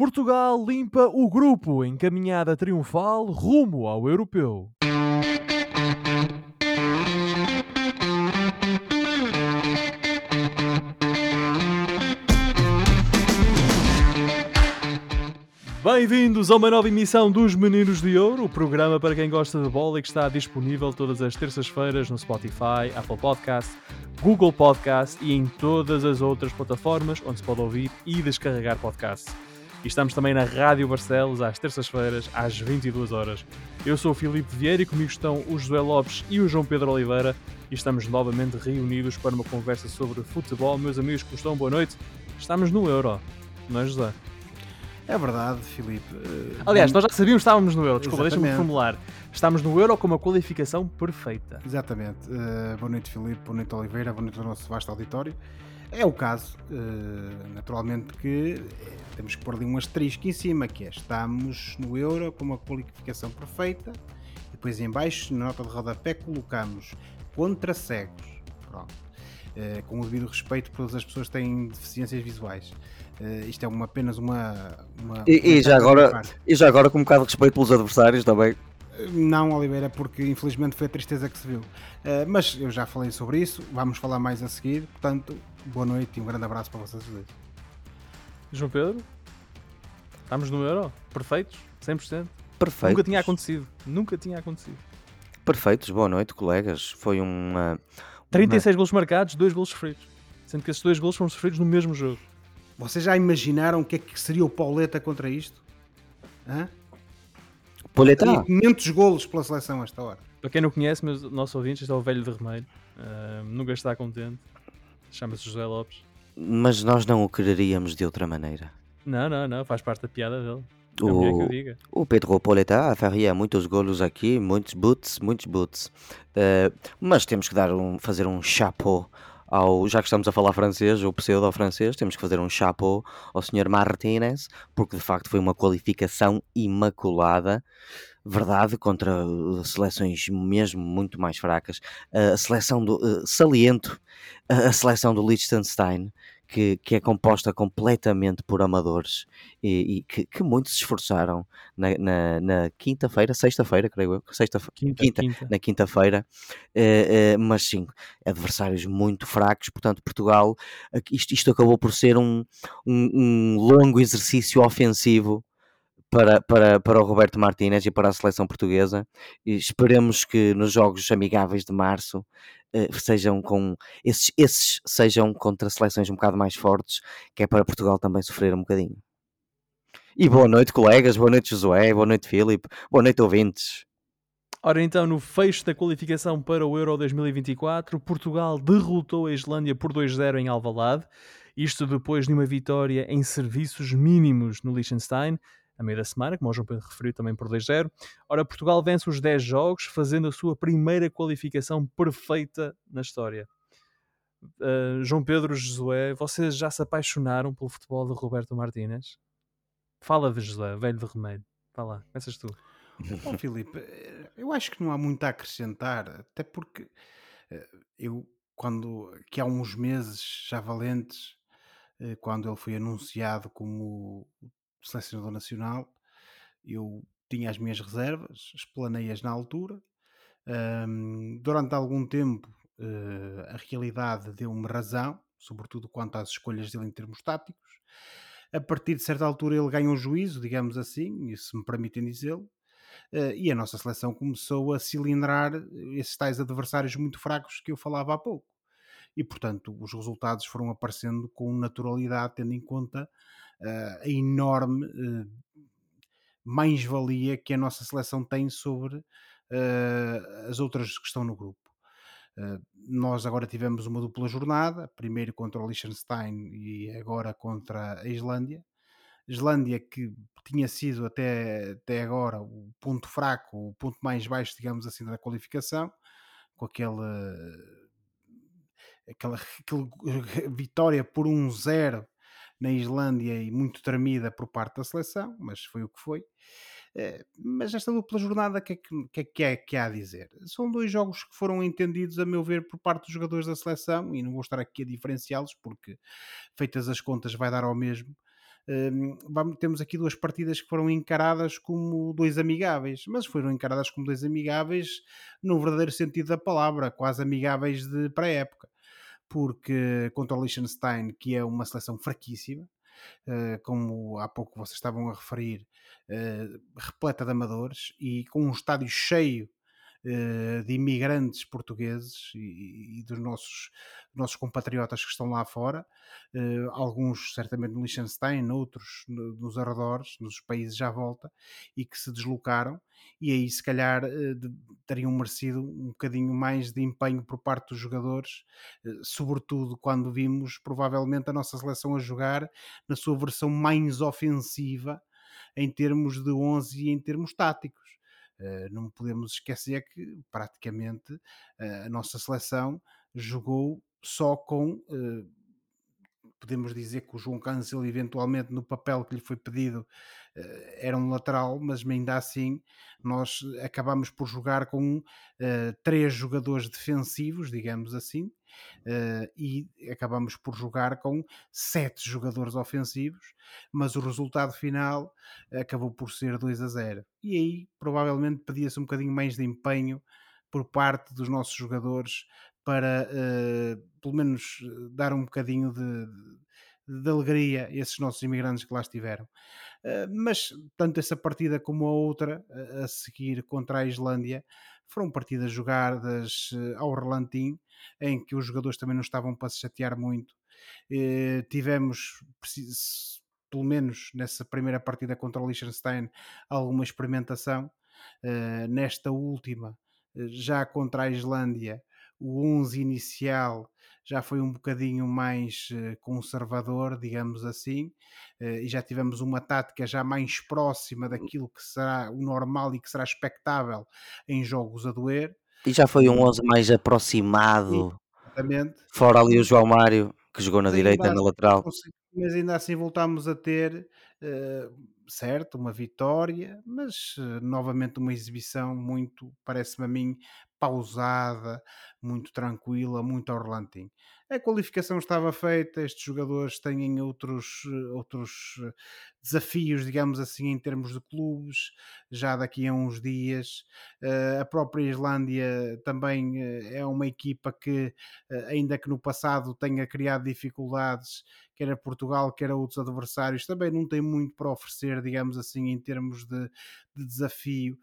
Portugal limpa o grupo, encaminhada triunfal rumo ao europeu. Bem-vindos a uma nova emissão dos Meninos de Ouro, o programa para quem gosta de bola e que está disponível todas as terças-feiras no Spotify, Apple Podcast, Google Podcast e em todas as outras plataformas onde se pode ouvir e descarregar podcasts. E estamos também na Rádio Barcelos às terças-feiras às 22 horas. Eu sou o Filipe Vieira e comigo estão o José Lopes e o João Pedro Oliveira e estamos novamente reunidos para uma conversa sobre futebol. Meus amigos que estão, boa noite. Estamos no Euro, não é José? É verdade, Filipe. Uh, Aliás, nós já sabíamos que estávamos no Euro. Desculpa, deixa-me formular. Estamos no Euro com uma qualificação perfeita. Exatamente. Uh, boa noite, Filipe. Boa noite, Oliveira. Boa noite ao nosso vasto auditório. É o caso, uh, naturalmente, que temos que pôr ali um asterisco em cima, que é estamos no Euro com uma qualificação perfeita. E depois em baixo, na nota de rodapé, colocamos contra cegos. Pronto. com o devido respeito todas as pessoas que têm deficiências visuais. Uh, isto é uma, apenas uma. uma e, e já agora, e já agora com um bocado de respeito pelos adversários também. Não, Oliveira, porque infelizmente foi a tristeza que se viu. Uh, mas eu já falei sobre isso, vamos falar mais a seguir. Portanto, boa noite e um grande abraço para vocês dois. João Pedro, estamos no Euro? Perfeitos? 100%? Perfeitos. Nunca tinha acontecido. Nunca tinha acontecido. Perfeitos, boa noite, colegas. Foi uma. 36 uma... golos marcados, 2 golos sofridos. Sendo que esses dois golos foram sofridos no mesmo jogo. Vocês já imaginaram o que é que seria o Pauleta contra isto? Hã? Pauleta? 500 golos pela seleção a esta hora. Para quem não conhece, meus nossos ouvintes, este é o velho de Remeiro. Uh, nunca está contente. Chama-se José Lopes. Mas nós não o quereríamos de outra maneira. Não, não, não. Faz parte da piada dele. É o, é o Pedro Poleta faria muitos golos aqui, muitos boots, muitos boots. Uh, mas temos que dar um, fazer um chapeau ao, já que estamos a falar francês, ou pseudo-francês, temos que fazer um chapeau ao Sr. Martínez, porque de facto foi uma qualificação imaculada, verdade, contra seleções mesmo muito mais fracas. A seleção do, uh, saliento, a seleção do Liechtenstein, que, que é composta completamente por amadores e, e que, que muito se esforçaram na, na, na quinta-feira, sexta-feira, creio eu, sexta quinta, quinta, quinta. na quinta-feira, eh, eh, mas sim, adversários muito fracos, portanto Portugal, isto, isto acabou por ser um, um, um longo exercício ofensivo para, para, para o Roberto Martínez e para a seleção portuguesa. E esperemos que nos jogos amigáveis de março uh, sejam com esses, esses sejam contra seleções um bocado mais fortes, que é para Portugal também sofrer um bocadinho. E boa noite, colegas, boa noite, Josué, boa noite, Filipe, boa noite, ouvintes. Ora então, no fecho da qualificação para o Euro 2024, Portugal derrotou a Islândia por 2-0 em Alvalade, isto depois de uma vitória em serviços mínimos no Liechtenstein, a meio da semana, como o João Pedro referiu também por 2-0. Ora, Portugal vence os 10 jogos, fazendo a sua primeira qualificação perfeita na história. Uh, João Pedro Josué, vocês já se apaixonaram pelo futebol de Roberto Martínez? Fala de Josué, velho de remédio. Fala, começas tu. Bom, Filipe, eu acho que não há muito a acrescentar, até porque eh, eu, quando, que há uns meses já valentes, eh, quando ele foi anunciado como selecionador nacional, eu tinha as minhas reservas, explanei-as na altura. Um, durante algum tempo, uh, a realidade deu-me razão, sobretudo quanto às escolhas dele em termos táticos. A partir de certa altura, ele ganha um juízo, digamos assim, se me permitem dizê-lo. Uh, e a nossa seleção começou a cilindrar esses tais adversários muito fracos que eu falava há pouco. E, portanto, os resultados foram aparecendo com naturalidade, tendo em conta a enorme eh, mais-valia que a nossa seleção tem sobre eh, as outras que estão no grupo. Nós agora tivemos uma dupla jornada, primeiro contra o Liechtenstein e agora contra a Islândia. Islândia que tinha sido até, até agora o ponto fraco, o ponto mais baixo, digamos assim, da qualificação, com aquela, aquela vitória por um zero na Islândia e muito tremida por parte da seleção, mas foi o que foi. Eh, mas esta dupla jornada, o que, é que, que, é, que há a dizer? São dois jogos que foram entendidos, a meu ver, por parte dos jogadores da seleção, e não vou estar aqui a diferenciá-los, porque feitas as contas vai dar ao mesmo. um, vamos, temos aqui duas partidas que foram encaradas como dois amigáveis, mas foram encaradas como dois amigáveis no verdadeiro sentido da palavra, quase amigáveis de pré-época, porque contra o Liechtenstein, que é uma seleção fraquíssima, Uh, como há pouco vocês estavam a referir, uh, repleta de amadores e com um estádio cheio eh, de imigrantes portugueses e, e, dos nossos, nossos compatriotas que estão lá fora, eh, alguns certamente no Liechtenstein, outros nos arredores, nos países à volta, e que se deslocaram, e aí se calhar eh, teriam merecido um bocadinho mais de empenho por parte dos jogadores, sobretudo quando vimos provavelmente a nossa seleção a jogar na sua versão mais ofensiva em termos de 11 e em termos táticos. Eh, não podemos esquecer que praticamente eh, a nossa seleção jogou só com eh, podemos dizer que o João Cancelo eventualmente no papel que lhe foi pedido era um lateral, mas ainda assim nós acabamos por jogar com uh, três jogadores defensivos, digamos assim, uh, e acabamos por jogar com sete jogadores ofensivos, mas o resultado final acabou por ser 2 a 0. E aí provavelmente pedia-se um bocadinho mais de empenho por parte dos nossos jogadores para uh, pelo menos dar um bocadinho de, de, de, alegria a esses nossos imigrantes que lá estiveram. Uh, mas tanto essa partida como a outra a seguir contra a Islândia foram partidas jogadas uh, ao relantim, em que os jogadores também não estavam para se chatear muito. tivemos pelo menos nessa primeira partida contra o Liechtenstein, alguma experimentação. nesta última, já contra a Islândia, o 11 inicial já foi um bocadinho mais uh, conservador, digamos assim, uh, e já tivemos uma tática já mais próxima daquilo que será o normal e que será expectável em jogos a doer. E já foi um 11 mais aproximado. Exatamente. Fora ali o João Mário, que jogou na direita, na lateral. Mas ainda assim voltámos a ter, uh, certo, uma vitória, mas novamente uma exibição muito, parece-me a mim, pausada, muito tranquila, muito ao. A qualificação estava feita, estes jogadores têm outros, outros desafios, digamos assim, em termos de clubes, já daqui a uns dias. Eh, a própria Islândia também eh, é uma equipa que, eh, ainda que no passado tenha criado dificuldades, quer a Portugal, quer a outros adversários, também não tem muito para oferecer, digamos assim, em termos de, de desafio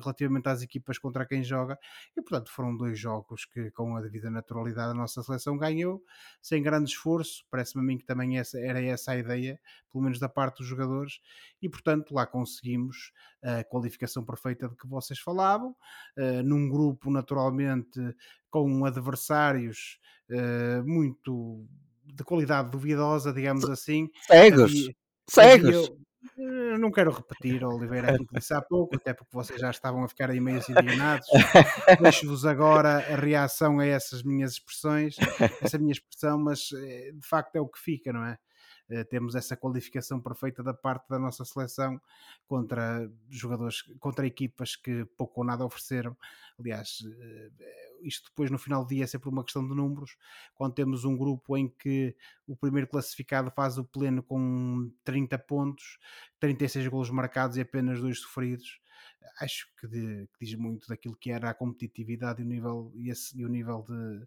relativamente às equipas contra quem joga. E, portanto, foram dois jogos que, com a devida naturalidade, a nossa seleção ganhou, sem grande esforço. Parece-me a mim que também essa, era essa a ideia, pelo menos da parte dos jogadores, e portanto lá conseguimos a qualificação perfeita de que vocês falavam, uh, num grupo naturalmente com adversários uh, muito de qualidade duvidosa, digamos assim. Cegos! Havia, Cegos! Havia, não quero repetir, Oliveira, aquilo que disse há pouco, até porque vocês já estavam a ficar aí meio indignados. Deixo-vos agora a reação a essas minhas expressões, essa minha expressão, mas eh, de facto é o que fica, não é? Eh, temos essa qualificação perfeita da parte da nossa seleção contra jogadores, contra equipas que pouco ou nada ofereceram. Aliás, isto depois no final do dia é sempre uma questão de números. Quando temos um grupo em que o primeiro classificado faz o pleno com 30 pontos, 36 golos marcados e apenas dois sofridos, acho que, de, que, diz muito daquilo que era a competitividade e o nível, e esse, e o nível de,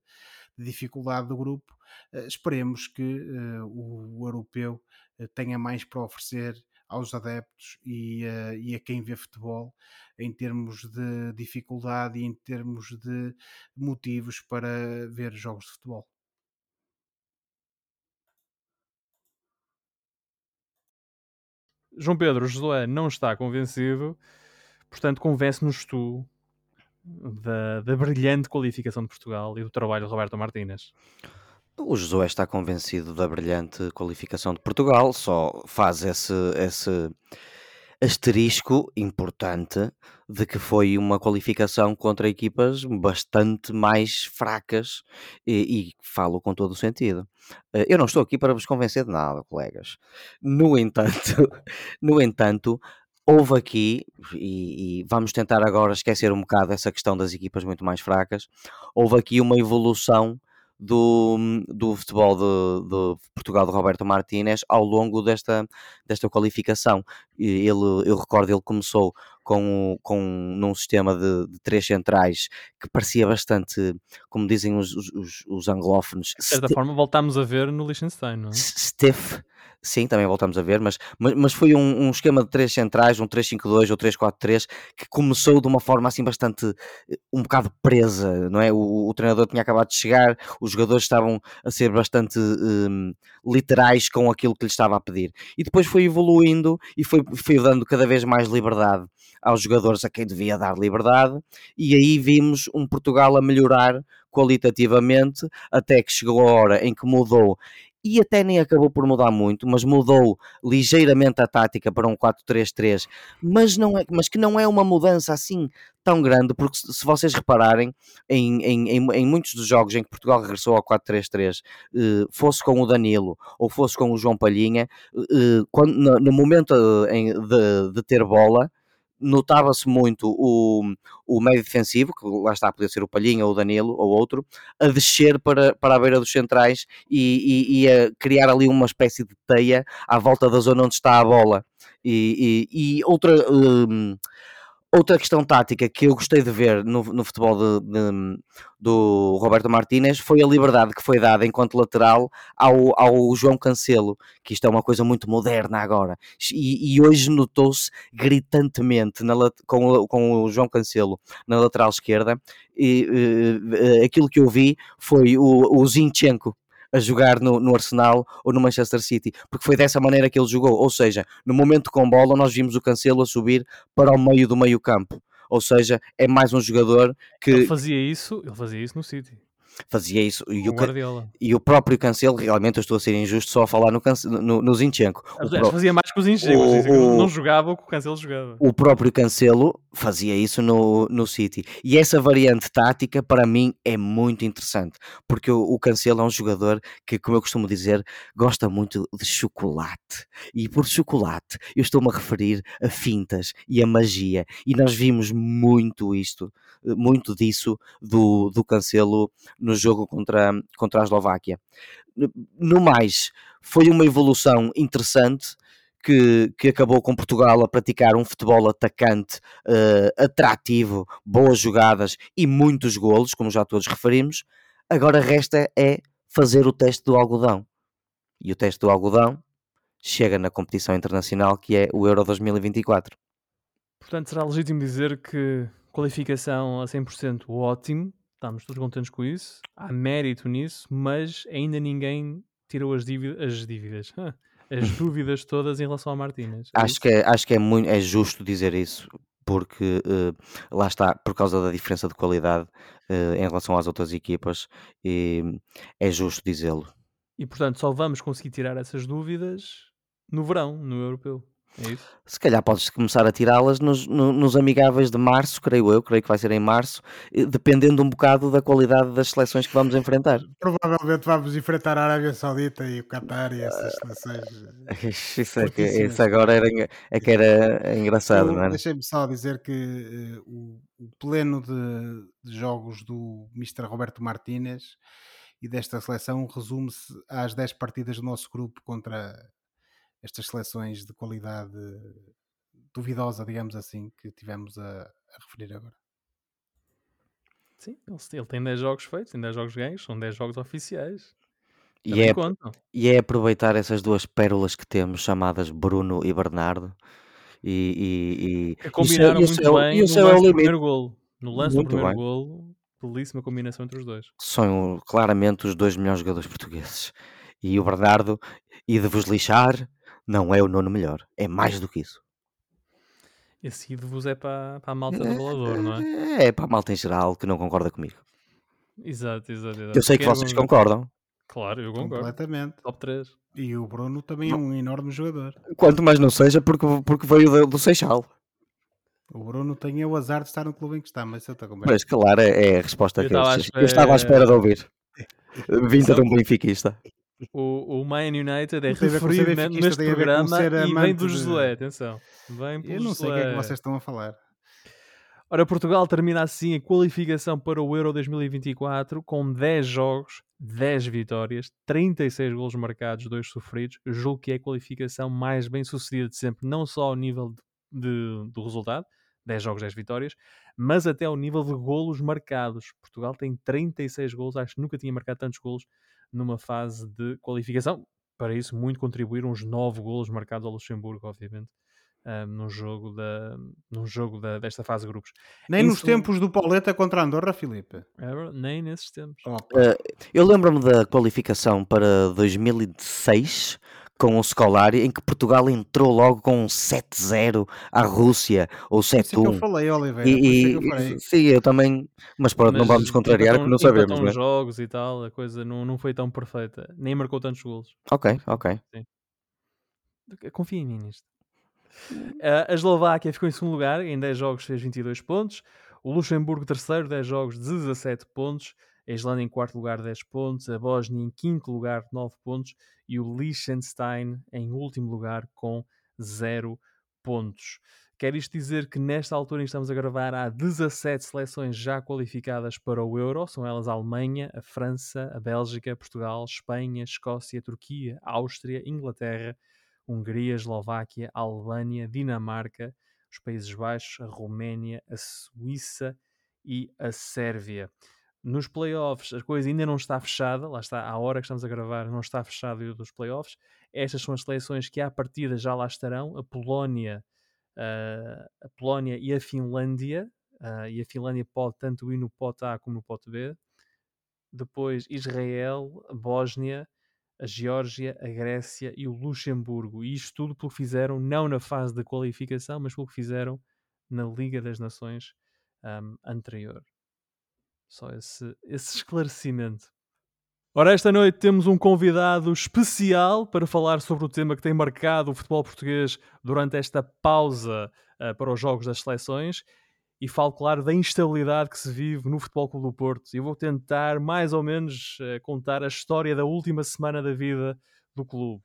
de, dificuldade do grupo. Uh, esperemos que uh, o, o, europeu uh, tenha mais para oferecer aos adeptos e, uh, e, a quem vê futebol em termos de dificuldade e em termos de motivos para ver jogos de futebol. João Pedro Josué não está convencido, portanto, convence-nos tu da, da, brilhante qualificação de Portugal e do trabalho de Roberto Martínez. O Josué está convencido da brilhante qualificação de Portugal, só faz esse, esse asterisco importante de que foi uma qualificação contra equipas bastante mais fracas e, e, falo com todo o sentido. Eh, eu não estou aqui para vos convencer de nada, colegas. No entanto, no entanto, houve aqui, e, e, vamos tentar agora esquecer um bocado essa questão das equipas muito mais fracas, houve aqui uma evolução do, do futebol de, de Portugal de Roberto Martínez ao longo desta, desta qualificação. Ele, eu recordo, ele começou com, com num sistema de, de três centrais que parecia bastante, como dizem os, os, os anglófonos. De certa forma, voltámos a ver no Liechtenstein, não é? Stiff, Sim, também voltamos a ver, mas, mas, mas foi um, um, esquema de três centrais, um 3-5-2 ou 3-4-3, que começou de uma forma assim bastante, eh, um bocado presa, não é? O, o treinador tinha acabado de chegar, os jogadores estavam a ser bastante um, literais com aquilo que lhe estava a pedir. E depois foi evoluindo e foi, foi dando cada vez mais liberdade aos jogadores a quem devia dar liberdade, e aí vimos um Portugal a melhorar qualitativamente, até que chegou a hora em que mudou e até nem acabou por mudar muito, mas mudou ligeiramente a tática para um 4-3-3, mas, é, mas que não é uma mudança assim tão grande, porque se vocês repararem, em, em, em, em muitos dos jogos em que Portugal regressou ao 4-3-3, eh, fosse com o Danilo ou fosse com o João Palhinha, eh, quando, no, no momento eh, de, de ter bola, notava-se muito o, o médio defensivo, que lá está, podia ser o Palhinha ou o Danilo ou outro, a descer para, para a beira dos centrais e, e, e a criar ali uma espécie de teia à volta da zona onde está a bola. E, e, outra. Um, Outra questão tática que eu gostei de ver no, no futebol de, de, do Roberto Martínez foi a liberdade que foi dada enquanto lateral ao, ao João Cancelo, que isto é uma coisa muito moderna agora. E, e hoje notou-se gritantemente na, com, com o João Cancelo na lateral esquerda. E, uh, aquilo que eu vi foi o, o Zinchenko a jogar no, no, Arsenal ou no Manchester City, porque foi dessa maneira que ele jogou. Ou seja, no momento com bola, nós vimos o Cancelo a subir para o meio do meio campo. Ou seja, é mais um jogador que. Ele fazia isso, ele fazia isso no City fazia isso. E o, e o, próprio Cancelo, realmente eu estou a ser injusto só a falar no, no, no Zinchenko. Pro... Fazia mais que o Zinchenko, o, o, não jogava o que o Cancelo jogava. O próprio Cancelo fazia isso no, no City. E essa variante tática, para mim, é muito interessante, porque o, o Cancelo é um jogador que, como eu costumo dizer, gosta muito de chocolate. E por chocolate, eu estou-me a referir a fintas e a magia. E nós vimos muito isto, muito disso do, do Cancelo no jogo contra, contra a Eslováquia. No mais, foi uma evolução interessante que, que acabou com Portugal a praticar um futebol atacante uh, atrativo, boas jogadas e muitos golos, como já todos referimos. Agora resta é fazer o teste do algodão. E o teste do algodão chega na competição internacional que é o Euro 2024. Portanto, será legítimo dizer que qualificação a 100% ótimo, estamos todos contentes com isso, há mérito nisso, mas ainda ninguém tirou as dívidas, as, dívidas, as dúvidas todas em relação a Martínez. É acho, que é, acho que é, muito, é justo dizer isso, porque uh, lá está, por causa da diferença de qualidade uh, em relação às outras equipas, e é justo dizê-lo. E portanto, só vamos conseguir tirar essas dúvidas no verão, no europeu. É isso? Se calhar podes começar a tirá-las nos, nos amigáveis de março, creio eu, creio que vai ser em março, dependendo um bocado da qualidade das seleções que vamos enfrentar. Provavelmente vamos enfrentar a Arábia Saudita e o Qatar e essas seleções. Isso, é que, isso agora era, é que era engraçado, não é? Deixei-me só dizer que uh, o, o, pleno de, de, jogos do Mr. Roberto Martínez e desta seleção resume-se às 10 partidas do nosso grupo contra estas seleções de qualidade duvidosa, digamos assim, que tivemos a, a referir agora. Sim, ele, tem 10 jogos feitos, tem 10 jogos ganhos, são 10 jogos oficiais. E é, e é, aproveitar essas duas pérolas que temos, chamadas Bruno e Bernardo. E, e, e que combinaram e muito bem e no lance do primeiro golo. No lance muito do primeiro bem. golo, belíssima combinação entre os dois. São claramente os dois melhores jogadores portugueses. E o Bernardo, e de vos lixar, não é o nono melhor, é mais do que isso. Esse ídolo é para, para a malta do bolador, não é? É, é para a malta em geral que não concorda comigo. Exato, exato. exato. Eu sei que, que vocês concordam. Claro, eu concordo. Completamente. Top 3. E o Bruno também é um enorme jogador. Quanto mais não seja, porque, porque veio do, do Seixal. O Bruno tem o azar de estar no clube em que está, mas eu estou com Mas claro, é, é a resposta eu que eu, eu estava à espera de ouvir. Vinda de um benfiquista. O, o Man United é referido neste programa e vem do Josué, de... atenção. Vem Eu não sei o que é que vocês estão a falar. Ora, Portugal termina assim a qualificação para o Euro 2024 com 10 jogos, 10 vitórias, 36 golos marcados, 2 sofridos. Julgo que é a qualificação mais bem sucedida de sempre, não só ao nível de, de, do resultado, 10 jogos, 10 vitórias, mas até ao nível de golos marcados. Portugal tem 36 golos, acho que nunca tinha marcado tantos golos numa fase de qualificação. Para isso, muito contribuíram os 9 golos marcados ao Luxemburgo, obviamente. Um, num jogo, da, num jogo da, desta fase de grupos. Nem Isso... nos tempos do Pauleta contra a Andorra, Filipe. É, nem nesses tempos. Uh, eu lembro-me da qualificação para 2006 com o Scolari, em que Portugal entrou logo com um 7-0 à Rússia, ou 7-1. eu falei, Oliveira. E, eu falei. Sim, eu também, mas pronto, mas não vamos contrariar, porque não sabemos. Né? jogos e tal, a coisa não, não foi tão perfeita, nem marcou tantos golos. Ok, ok. Sim. Confia em mim nisto. Uh, a Eslováquia ficou em segundo lugar, em 10 jogos fez 22 pontos. O Luxemburgo, terceiro, 10 jogos, 17 pontos. A Islândia em quarto lugar, 10 pontos. A Bósnia em quinto lugar, 9 pontos e o Liechtenstein em último lugar com 0 pontos. Quer isto dizer que nesta altura estamos a gravar há 17 seleções já qualificadas para o Euro, são elas a Alemanha, a França, a Bélgica, Portugal, Espanha, Escócia, Turquia, Áustria, Inglaterra, Hungria, Eslováquia, Albânia, Dinamarca, os Países Baixos, a Roménia, a Suíça e a Sérvia. Nos playoffs a coisa ainda não está fechada, lá está, à hora que estamos a gravar, não está fechado dos playoffs. Estas são as seleções que à partida já lá estarão: a Polónia, uh, a Polónia e a Finlândia. Uh, e a Finlândia pode tanto ir no pote A como no pote B. Depois Israel, a Bósnia, a Geórgia, a Grécia e o Luxemburgo. E isto tudo pelo que fizeram, não na fase de qualificação, mas pelo que fizeram na Liga das Nações um, anterior. Só esse, esse esclarecimento. Ora, esta noite temos um convidado especial para falar sobre o tema que tem marcado o futebol português durante esta pausa uh, para os jogos das seleções. E falo, claro, da instabilidade que se vive no Futebol Clube do Porto. Eu vou tentar, mais ou menos, uh, contar a história da última semana da vida do clube.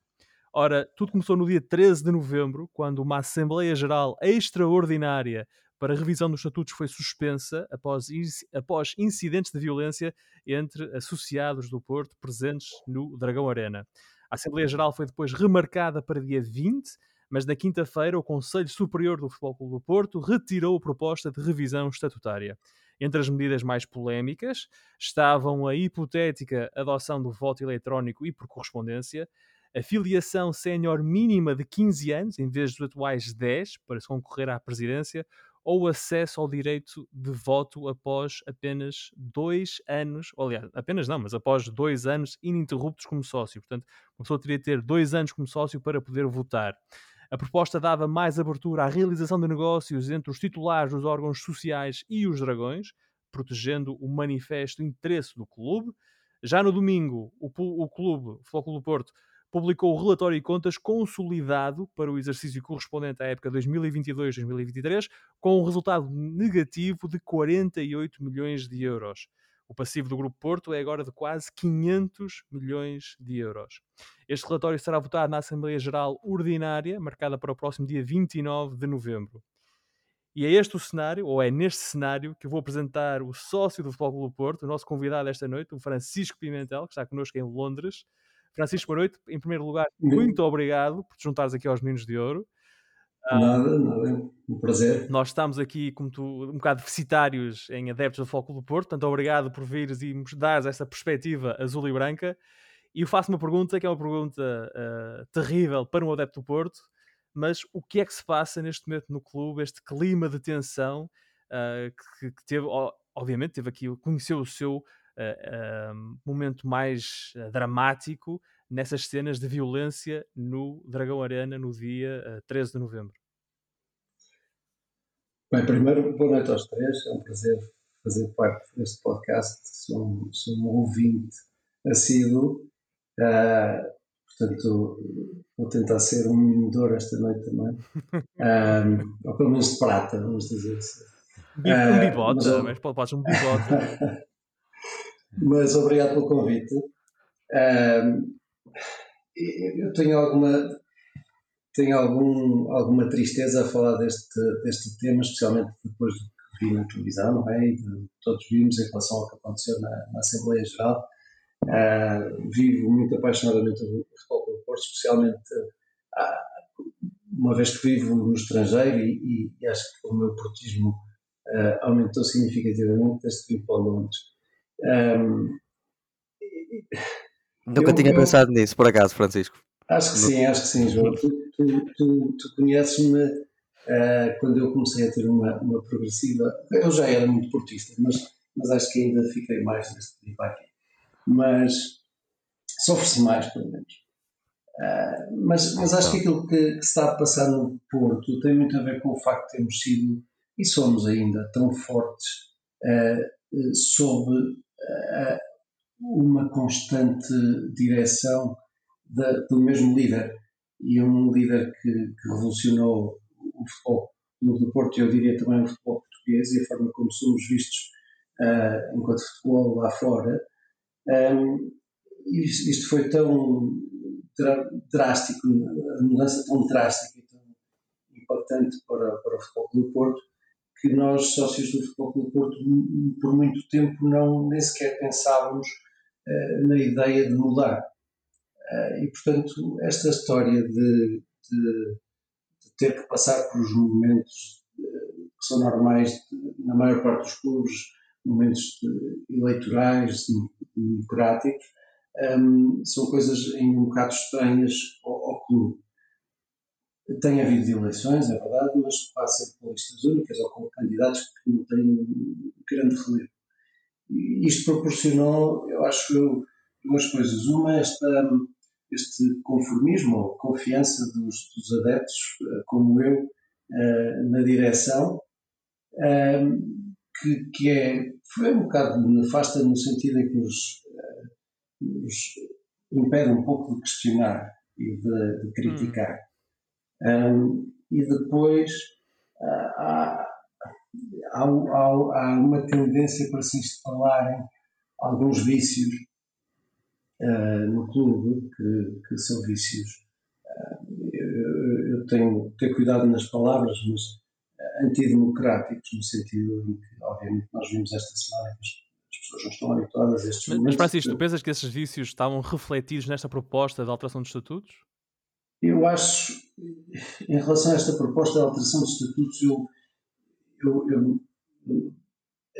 Ora, tudo começou no dia 13 de novembro, quando uma Assembleia Geral extraordinária para a revisão dos estatutos foi suspensa após, após incidentes de violência entre associados do Porto presentes no Dragão Arena. A Assembleia Geral foi depois remarcada para dia 20, mas na quinta-feira o Conselho Superior do Futebol Clube do Porto retirou a proposta de revisão estatutária. Entre as medidas mais polémicas estavam a hipotética adoção do voto eletrónico e por correspondência, a filiação sénior mínima de 15 anos, em vez dos atuais 10, para se concorrer à presidência, ou acesso ao direito de voto após apenas dois anos, aliás, apenas não, mas após dois anos ininterruptos como sócio. Portanto, uma pessoa teria de ter dois anos como sócio para poder votar. A proposta dava mais abertura à realização de negócios entre os titulares dos órgãos sociais e os dragões, protegendo o manifesto interesse do clube. Já no domingo, o, o clube, o do Porto, publicou o relatório e contas consolidado para o exercício correspondente à época 2022-2023, com um resultado negativo de 48 milhões de euros. O passivo do Grupo Porto é agora de quase 500 milhões de euros. Este relatório será votado na Assembleia Geral Ordinária, marcada para o próximo dia 29 de novembro. E é este o cenário, ou é neste cenário, que eu vou apresentar o sócio do Futebol Clube Porto, o nosso convidado esta noite, o Francisco Pimentel, que está connosco em Londres. Francisco, boa noite. Em primeiro lugar, muito obrigado por te juntares aqui aos Meninos de Ouro. Nada, nada, um prazer. Nós estamos aqui, como tu, um bocado deficitários em adeptos do Foco do Porto, portanto, obrigado por vires e nos dares essa perspectiva azul e branca. E eu faço uma pergunta que é uma pergunta uh, terrível para um adepto do Porto, mas o que é que se passa neste momento no clube, este clima de tensão uh, que, que, teve, obviamente, teve aqui, conheceu o seu uh, momento mais uh, dramático nessas cenas de violência no Dragão Arena no dia uh, 13 de novembro. Bem, primeiro, boa noite aos três. É um prazer fazer parte deste podcast. Sou um, sou um ouvinte assíduo. Uh, portanto, vou tentar ser um minidor esta noite também. um, ou pelo menos de prata, vamos dizer assim. Um bibota, uh, mas, mas pode ser um bibota. Mas obrigado pelo convite. eu tenho alguma tenho algum, alguma tristeza a falar deste, deste tema, especialmente depois do que vi na televisão, não é? E de, todos vimos em relação ao que aconteceu na, na Assembleia Geral. Uh, vivo muito apaixonadamente o futebol do Porto, especialmente uh, uma vez que vivo no estrangeiro e, e acho que o meu portismo uh, aumentou significativamente desde que vim para Londres. Um, Nunca eu, tinha eu, pensado nisso, por acaso, Francisco. Acho que sim, acho que sim, João. Tu, tu, tu, tu conheces-me uh, quando eu comecei a ter uma, uma progressiva. Eu já era muito portista, mas, mas acho que ainda fiquei mais nesse tipo aqui. Mas sofre-se mais, pelo menos. Uh, mas, mas acho que aquilo que, que, se está a passar no Porto tem muito a ver com o facto de termos sido, e somos ainda, tão fortes uh, sob uma constante direção do mesmo líder. E um líder que, que revolucionou o futebol do Porto, e eu diria também o futebol português, e a forma como somos vistos uh, enquanto futebol lá fora. Um, isto, isto foi tão drástico, a mudança tão drástica e tão impactante para, para o Futebol do Porto, que nós, sócios do Futebol do Porto, por muito tempo não nem sequer pensávamos uh, na ideia de mudar. Uh, e, portanto, esta história de, de, de, ter que passar por os momentos uh, que são normais de, na maior parte dos clubes, momentos eleitorais, democráticos, um, são coisas em um bocado estranhas ao, ao, clube. Tem havido eleições, é verdade, mas passa por listas únicas ou com candidatos que não têm grande relevo. Isto proporcionou, eu acho, duas coisas. Uma, esta, este conformismo ou confiança dos, dos adeptos, eh, como eu, uh, na direção, um, que, que é, foi um bocado nefasta no sentido em que nos impede um pouco de questionar e de, de criticar. Hum. Um, e depois uh, há, há, há, uma tendência para se instalarem alguns vícios uh, no clube, que, que são vícios. Uh, eu, eu, tenho que ter cuidado nas palavras, mas antidemocráticos, no sentido em que, obviamente, nós vimos esta semana que pessoas não estão habituadas a estes mas, Mas, Francisco, tu pensas que esses vícios estavam refletidos nesta proposta de alteração de estatutos? Eu acho, em relação a esta proposta de alteração de estatutos, eu, eu, eu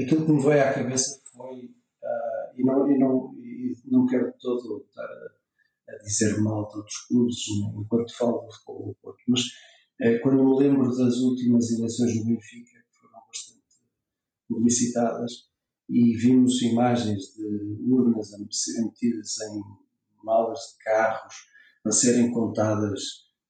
aquilo que me veio à cabeça foi, uh, e, não, e, não, e não quero todo estar a, a dizer mal de outros clubes enquanto falo do futebol do Porto, mas uh, quando me lembro das últimas eleições no Benfica, que foram bastante publicitadas, e vimos imagens de urnas a serem metidas em malas de carros a serem contadas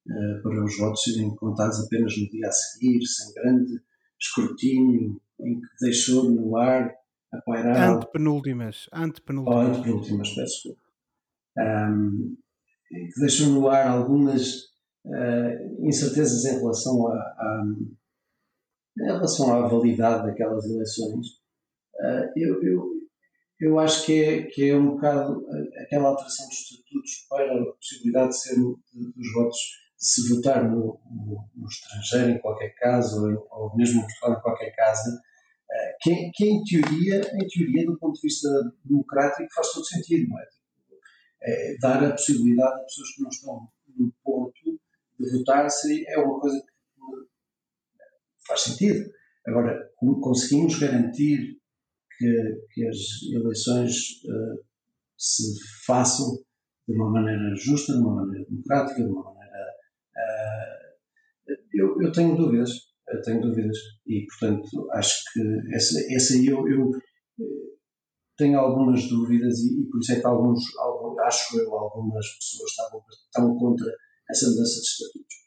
uh, para os votos serem contados apenas no dia a seguir, sem grande escrutínio, em que deixou no ar a pairar. Antepenúltimas. Antepenúltimas. Oh, antepenúltimas, peço desculpa. Um, que deixou no ar algumas uh, incertezas em relação, a, a, em relação à validade daquelas eleições Uh, eu, eu, eu acho que é, que é um bocado aquela alteração dos estatutos para a possibilidade de ser dos votos de se votar no, no, no, estrangeiro em qualquer caso ou, ou mesmo em qualquer casa uh, que, que em teoria em teoria do ponto de vista democrático faz todo sentido não é? é dar a possibilidade a pessoas que não estão no Porto de votar seria, é uma coisa que faz sentido agora conseguimos garantir que, que as eleições uh, se façam de uma maneira justa, de uma maneira democrática, de uma maneira. Uh, eu, eu, tenho dúvidas, eu tenho dúvidas, e portanto acho que essa, essa aí eu, eu tenho algumas dúvidas e, e, por isso é que alguns, alguns, acho eu, algumas pessoas estavam, estavam contra essa mudança de estatutos.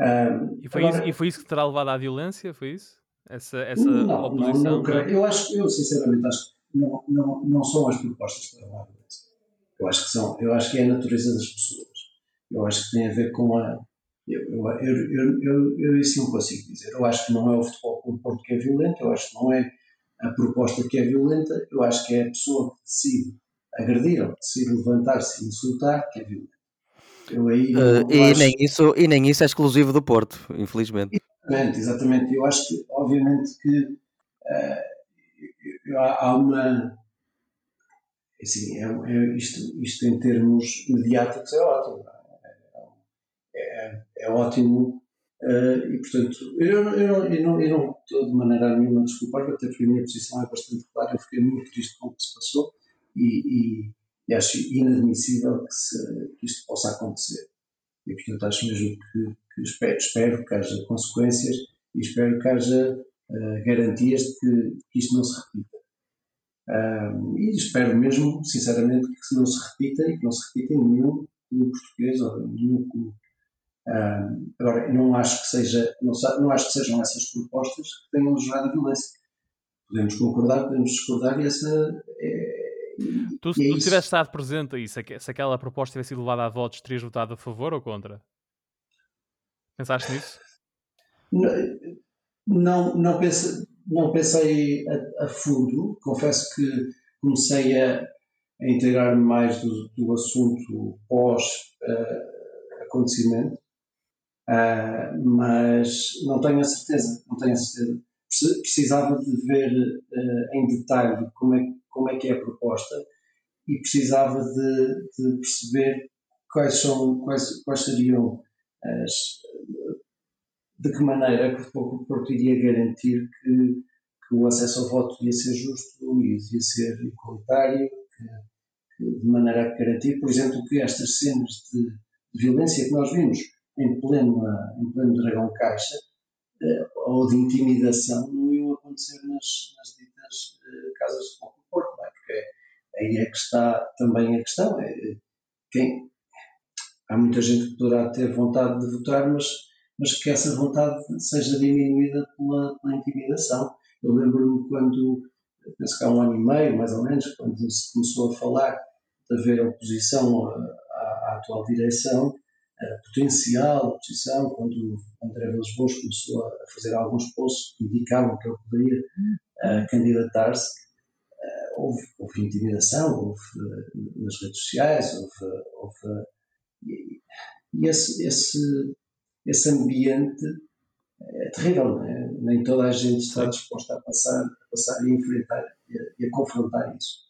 Um, e, foi agora, isso, e foi isso que terá levado à violência? Foi isso? Essa, essa não, oposição? Não, não, eu acho, eu sinceramente acho que não, não, não são as propostas que levam à violência. Eu acho que são, eu acho que é a natureza das pessoas. Eu acho que tem a ver com a. Eu, eu, eu, eu, eu isso não consigo dizer. Eu acho que não é o futebol do Porto que é violento, eu acho que não é a proposta que é violenta, eu acho que é a pessoa que decide agredir ou decide levantar-se e insultar que é violenta. Eu aí uh, e, acho... nem isso, e nem isso é exclusivo do Porto, infelizmente. Exatamente, exatamente. Eu acho que, obviamente, que uh, há, uma. Assim, é, é, isto, isto em termos mediáticos é ótimo. É, é, é ótimo Uh, e, portanto, eu, eu, eu, não, eu não estou de maneira nenhuma a desculpar, até porque a minha posição é bastante clara. Eu fiquei muito triste com o que se passou e, e, e acho inadmissível que, se, que, isto possa acontecer. E, portanto, acho mesmo que, que espero, espero, que haja consequências e espero que haja uh, garantias de que, que, isto não se repita. E espero mesmo, sinceramente, que não se repita e que não se repita em nenhum clube português ou em nenhum clube agora, não acho que seja, não, não, acho que sejam essas propostas que tenham gerado violência. Podemos concordar, podemos discordar e essa é, Tu, se é tu tivesse estado presente aí, se, se aquela proposta tivesse sido levada a votos, terias votado a favor ou contra? Pensaste nisso? Não, não, pense, não pensei a, a, fundo. Confesso que comecei a, a integrar-me mais do, do assunto pós-acontecimento. Uh, Uh, mas não tenho a certeza, não tenho a certeza. Precisava de ver uh, em detalhe como é, como é que é a proposta e precisava de, de perceber quais, são, quais, quais seriam de que maneira que o Porto iria garantir que, que o acesso ao voto ia ser justo e ia ser igualitário, que, que, de maneira a garantir, por exemplo, que estas cenas de, de violência que nós vimos em pleno, em pleno dragão caixa eh, ou de intimidação não iam acontecer nas, nas ditas eh, casas de Porto, não é? porque aí é que está também a questão. É, quem, há muita gente que poderá ter vontade de votar, mas, mas que essa vontade seja diminuída pela, pela intimidação. Eu lembro-me quando, penso que há um ano e meio, mais ou menos, quando se começou a falar de haver oposição à, à atual direção, potencial oposição, quando André Vilas Boas começou a fazer alguns posts que indicavam que ele poderia uh, candidatar-se, uh, houve, houve, intimidação, houve uh, nas redes sociais, houve, houve e, esse, esse, esse ambiente é terrível, é? nem toda a gente está disposta a passar, a passar e enfrentar e a, e a confrontar isso.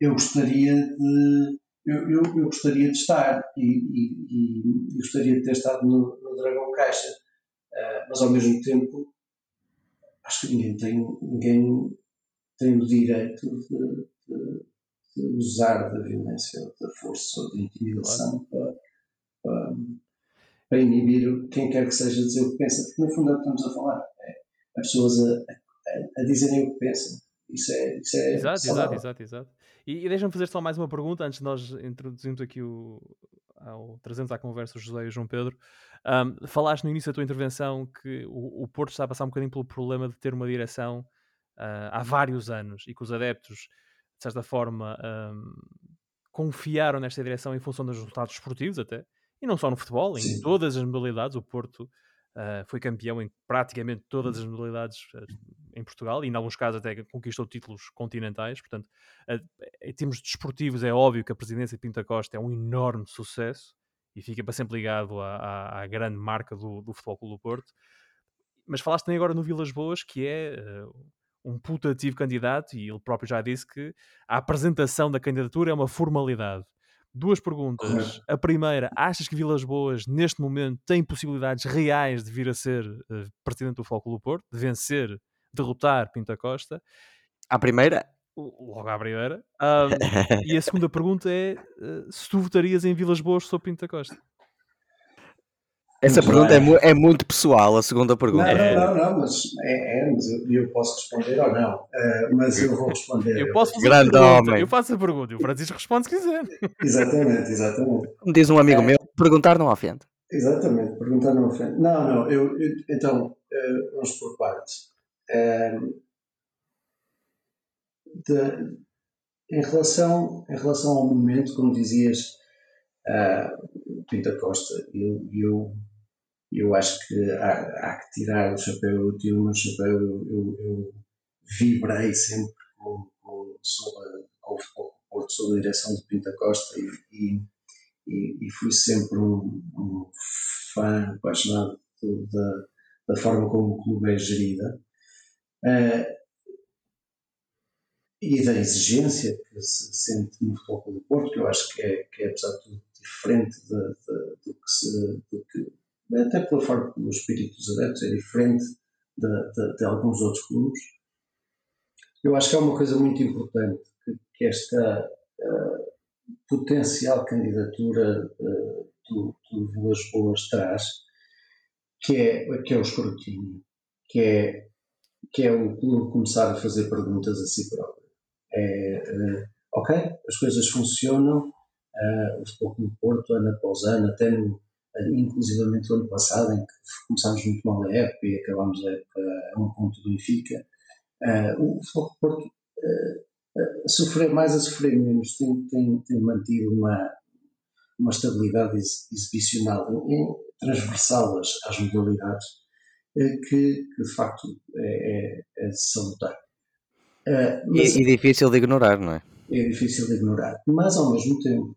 eu gostaria de eu, eu, eu, gostaria de estar e, e, e, gostaria de ter estado no, no Dragão Caixa, uh, mas ao mesmo tempo acho que ninguém tem, ninguém tem o direito de, de, de usar da violência, da força ou da intimidação para, para, para, inibir quem quer que seja dizer o que pensa, porque no fundo é o que estamos a falar, é as pessoas a, a, a dizerem o que pensam. Isso é, isso é exato, exato, exato, exato. E, e deixa-me fazer só mais uma pergunta antes de nós introduzirmos aqui o. Ao, trazemos à conversa o José e o João Pedro. Um, falaste no início da tua intervenção que o, o, Porto está a passar um bocadinho pelo problema de ter uma direção uh, há vários anos e que os adeptos, de certa forma, um, confiaram nesta direção em função dos resultados esportivos, até, e não só no futebol, Sim. em todas as modalidades. O Porto Uh, foi campeão em praticamente todas as modalidades uh, em Portugal e, em alguns casos, até conquistou títulos continentais. Portanto, uh, em termos desportivos, é óbvio que a presidência de Pinta Costa é um enorme sucesso e fica para sempre ligado à, à, à grande marca do, do Futebol Clube do Porto. Mas falaste também agora no Vilas Boas, que é um putativo candidato, e ele próprio já disse que a apresentação da candidatura é uma formalidade. Duas perguntas. A primeira, achas que Vilas Boas, neste momento, tem possibilidades reais de vir a ser uh, presidente do Futebol do Porto, de vencer, derrotar Pinta Costa? A primeira? Logo à primeira. Um, e a segunda pergunta é uh, se tu votarias em Vilas Boas sobre Pinta Costa? Essa pergunta é, é, muito pessoal, a segunda pergunta. Não, não, não, não mas, é, é, mas eu, eu, posso responder ou não. Uh, mas eu vou responder. Eu posso fazer Grande homem. Eu faço a pergunta e o Francisco responde se quiser. Exatamente, exatamente. Como diz um amigo é, meu, perguntar não ofende. Exatamente, perguntar não ofende. Não, não, eu, eu então, uh, vamos por partes. Uh, de, em, relação, em relação ao momento, como dizias, uh, Pinta Costa, eu, eu eu acho que há, há, que tirar o chapéu, eu tiro o chapéu, eu, eu, eu vibrei sempre com, com, sob, a, com, com, sob a direção de Pinta Costa e, e, e fui sempre um, um fã apaixonado da, da forma como o clube é gerida. Uh, e da exigência que se sente no Futebol do Porto, que eu acho que é, que é apesar de tudo, diferente de, de, do que se. Do que, até pela forma como o espírito dos adeptos é diferente de, de, de, alguns outros clubes. Eu acho que é uma coisa muito importante que, que esta uh, potencial candidatura uh, do, do Vilas Boas traz, que é, que é o escrutínio, que é, que é o clube começar a fazer perguntas a si próprio. É, uh, ok, as coisas funcionam, uh, o Futebol Porto, ano após ano, até no, inclusivamente o ano passado, em que começámos muito mal a época e acabámos a época a um ponto do Benfica, uh, o Futebol Porto a sofrer mais, a sofrer menos, tem, tem, tem mantido uma, uma estabilidade exibicional em, transversal às, às modalidades que, que, de facto é, é, é salutar. Uh, e, e, difícil de ignorar, não é? É difícil de ignorar. Mas, ao mesmo tempo,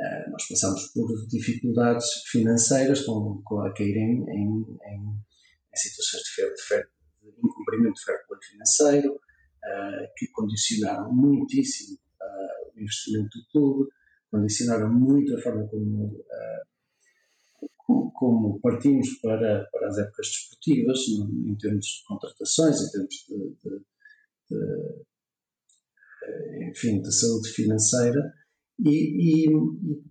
uh, nós passamos por dificuldades financeiras com, a cair em, em, em, situações de, fer, de, fer, de incumprimento de fair play financeiro, uh, que condicionaram muitíssimo o investimento do clube, condicionaram muito a forma como como partimos para, para as épocas desportivas, em termos de contratações, em termos de, de, eh, enfim, de saúde financeira e, e,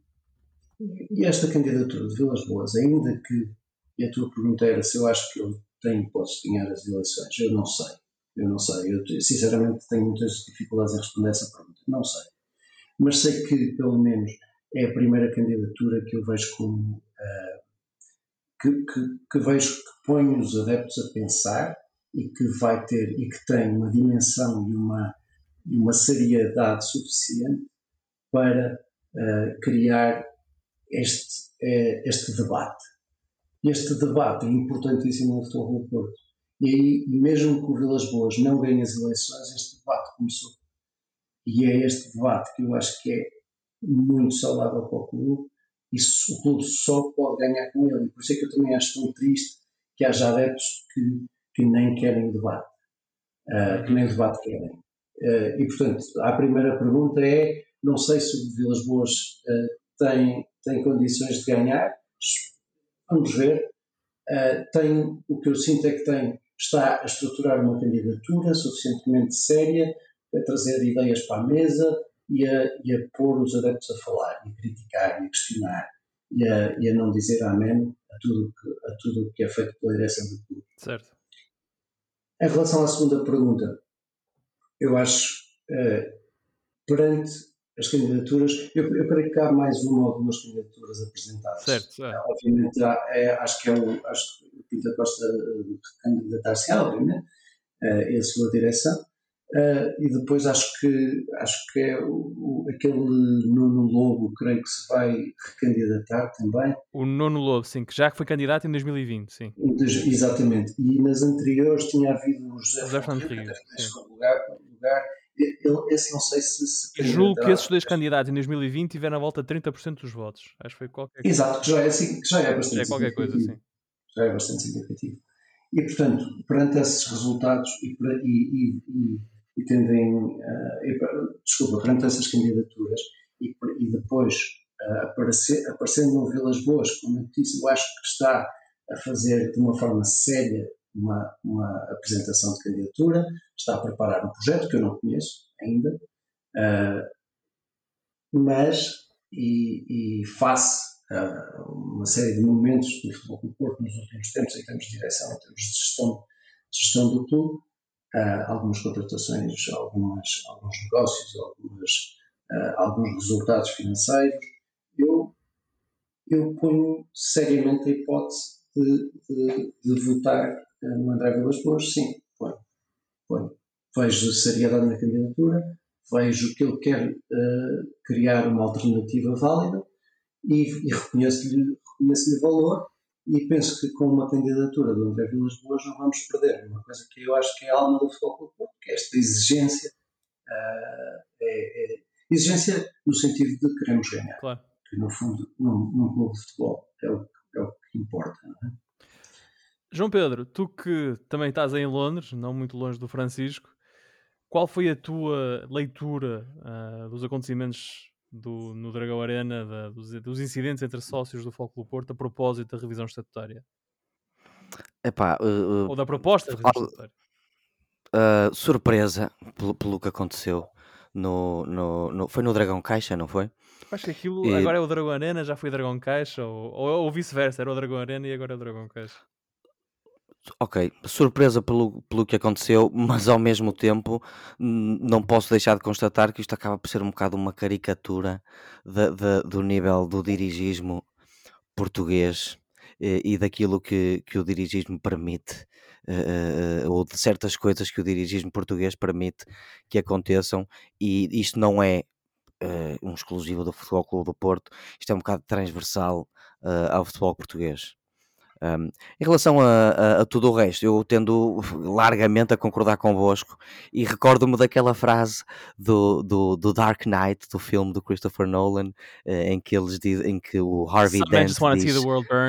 e, esta candidatura de Vilas Boas, ainda que, a tua pergunta era se eu acho que eu tenho de ganhar as eleições, eu não sei, eu não sei, eu sinceramente tenho muitas dificuldades em responder essa pergunta, não sei, mas sei que pelo menos é a primeira candidatura que eu vejo como uh, que, que, que vejo que põe os adeptos a pensar e que vai ter e que tem uma dimensão e uma, e uma seriedade suficiente para uh, criar este, uh, este debate. Este debate é importantíssimo no Futebol do Porto. E aí, mesmo que o Vilas Boas não ganhe as eleições, este debate começou. E é este debate que eu acho que é muito saudável para o clube e o clube só pode ganhar com ele. E por isso é que eu também acho tão triste que haja adeptos que que nem querem o debate, uh, que nem o debate querem. Uh, e, portanto, a primeira pergunta é: não sei se o Vilas Boas uh, tem, tem condições de ganhar, vamos ver. tem, o que eu sinto é que tem, está a estruturar uma candidatura suficientemente séria para trazer ideias para a mesa e a, e a pôr os adeptos a falar, e a criticar, e a questionar, e a, e a não dizer amém a tudo que, a tudo que é feito pela direção do clube. Certo. Em relação à segunda pergunta, eu acho, uh, perante as candidaturas, eu, eu creio que há mais uma ou duas candidaturas apresentadas. Certo, é. Obviamente, há, é, acho que é o, acho que o Pinto Costa candidatar-se, obviamente, uh, é a sua direção. Uh, e depois acho que acho que é o, o, aquele Nono Lobo, creio que se vai recandidatar também. O Nono Lobo, sim, que já foi candidato em 2020, sim. Exatamente. E nas anteriores tinha havido o José, José Fernando Rio. Lugar, lugar, ele, esse não sei se. se julgo que esses dois candidatos em 2020 tiveram a volta de 30% dos votos. Acho que foi qualquer coisa. Exato, que já é, assim, já é bastante. Já é qualquer coisa, sim. Já é bastante significativo. E, portanto, perante esses resultados e, e, e e tendem, uh, desculpa, perante essas candidaturas e, e depois uh, aparecer, aparecendo no Vilas Boas, como eu disse, eu acho que está a fazer de uma forma séria uma, uma apresentação de candidatura, está a preparar um projeto que eu não conheço ainda, uh, mas e, e face a uma série de momentos do futebol do Porto nos últimos tempos, em termos de direção, em termos de gestão, gestão do clube, uh, algumas contratações, algumas, alguns negócios, algumas, uh, alguns resultados financeiros, eu, eu ponho seriamente a hipótese de, de, de votar no André Vilas Boas, sim, ponho, ponho. Vejo seriedade na candidatura, vejo que ele quer uh, criar uma alternativa válida e, e reconheço-lhe reconheço valor e penso que com uma candidatura do André Vilas Boas não vamos perder uma coisa que eu acho que é a alma do futebol clube, que é esta exigência, uh, é, é, exigência no sentido de queremos ganhar, claro. que no fundo num, num clube de futebol é o, é o que importa. É? João Pedro, tu que também estás em Londres, não muito longe do Francisco, qual foi a tua leitura uh, dos acontecimentos do, no Dragão Arena, da, dos, dos, incidentes entre sócios do Foco do Porto a propósito da revisão estatutária? Epá, uh, Ou da proposta de revisão estatutária? Uh, surpresa pelo, pelo que aconteceu no, no, no, foi no Dragão Caixa, não foi? Acho que aquilo e... agora é o Dragão Arena, já foi Dragão Caixa, ou, ou, ou vice-versa, era o Dragão Arena e agora é o Dragão Caixa. Ok, surpresa pelo, pelo que aconteceu, mas ao mesmo tempo não posso deixar de constatar que isto acaba por ser um bocado uma caricatura do nível do dirigismo português e, e daquilo que, que o dirigismo permite, uh, ou de certas coisas que o dirigismo português permite que aconteçam, e isto não é um exclusivo do Futebol Clube do Porto, isto é um bocado transversal ao futebol português. Um, em relação a, a, a, tudo o resto, eu tendo largamente a concordar convosco e recordo-me daquela frase do, do, do, Dark Knight, do filme do Christopher Nolan, uh, em que eles dizem em que o Harvey Dent diz...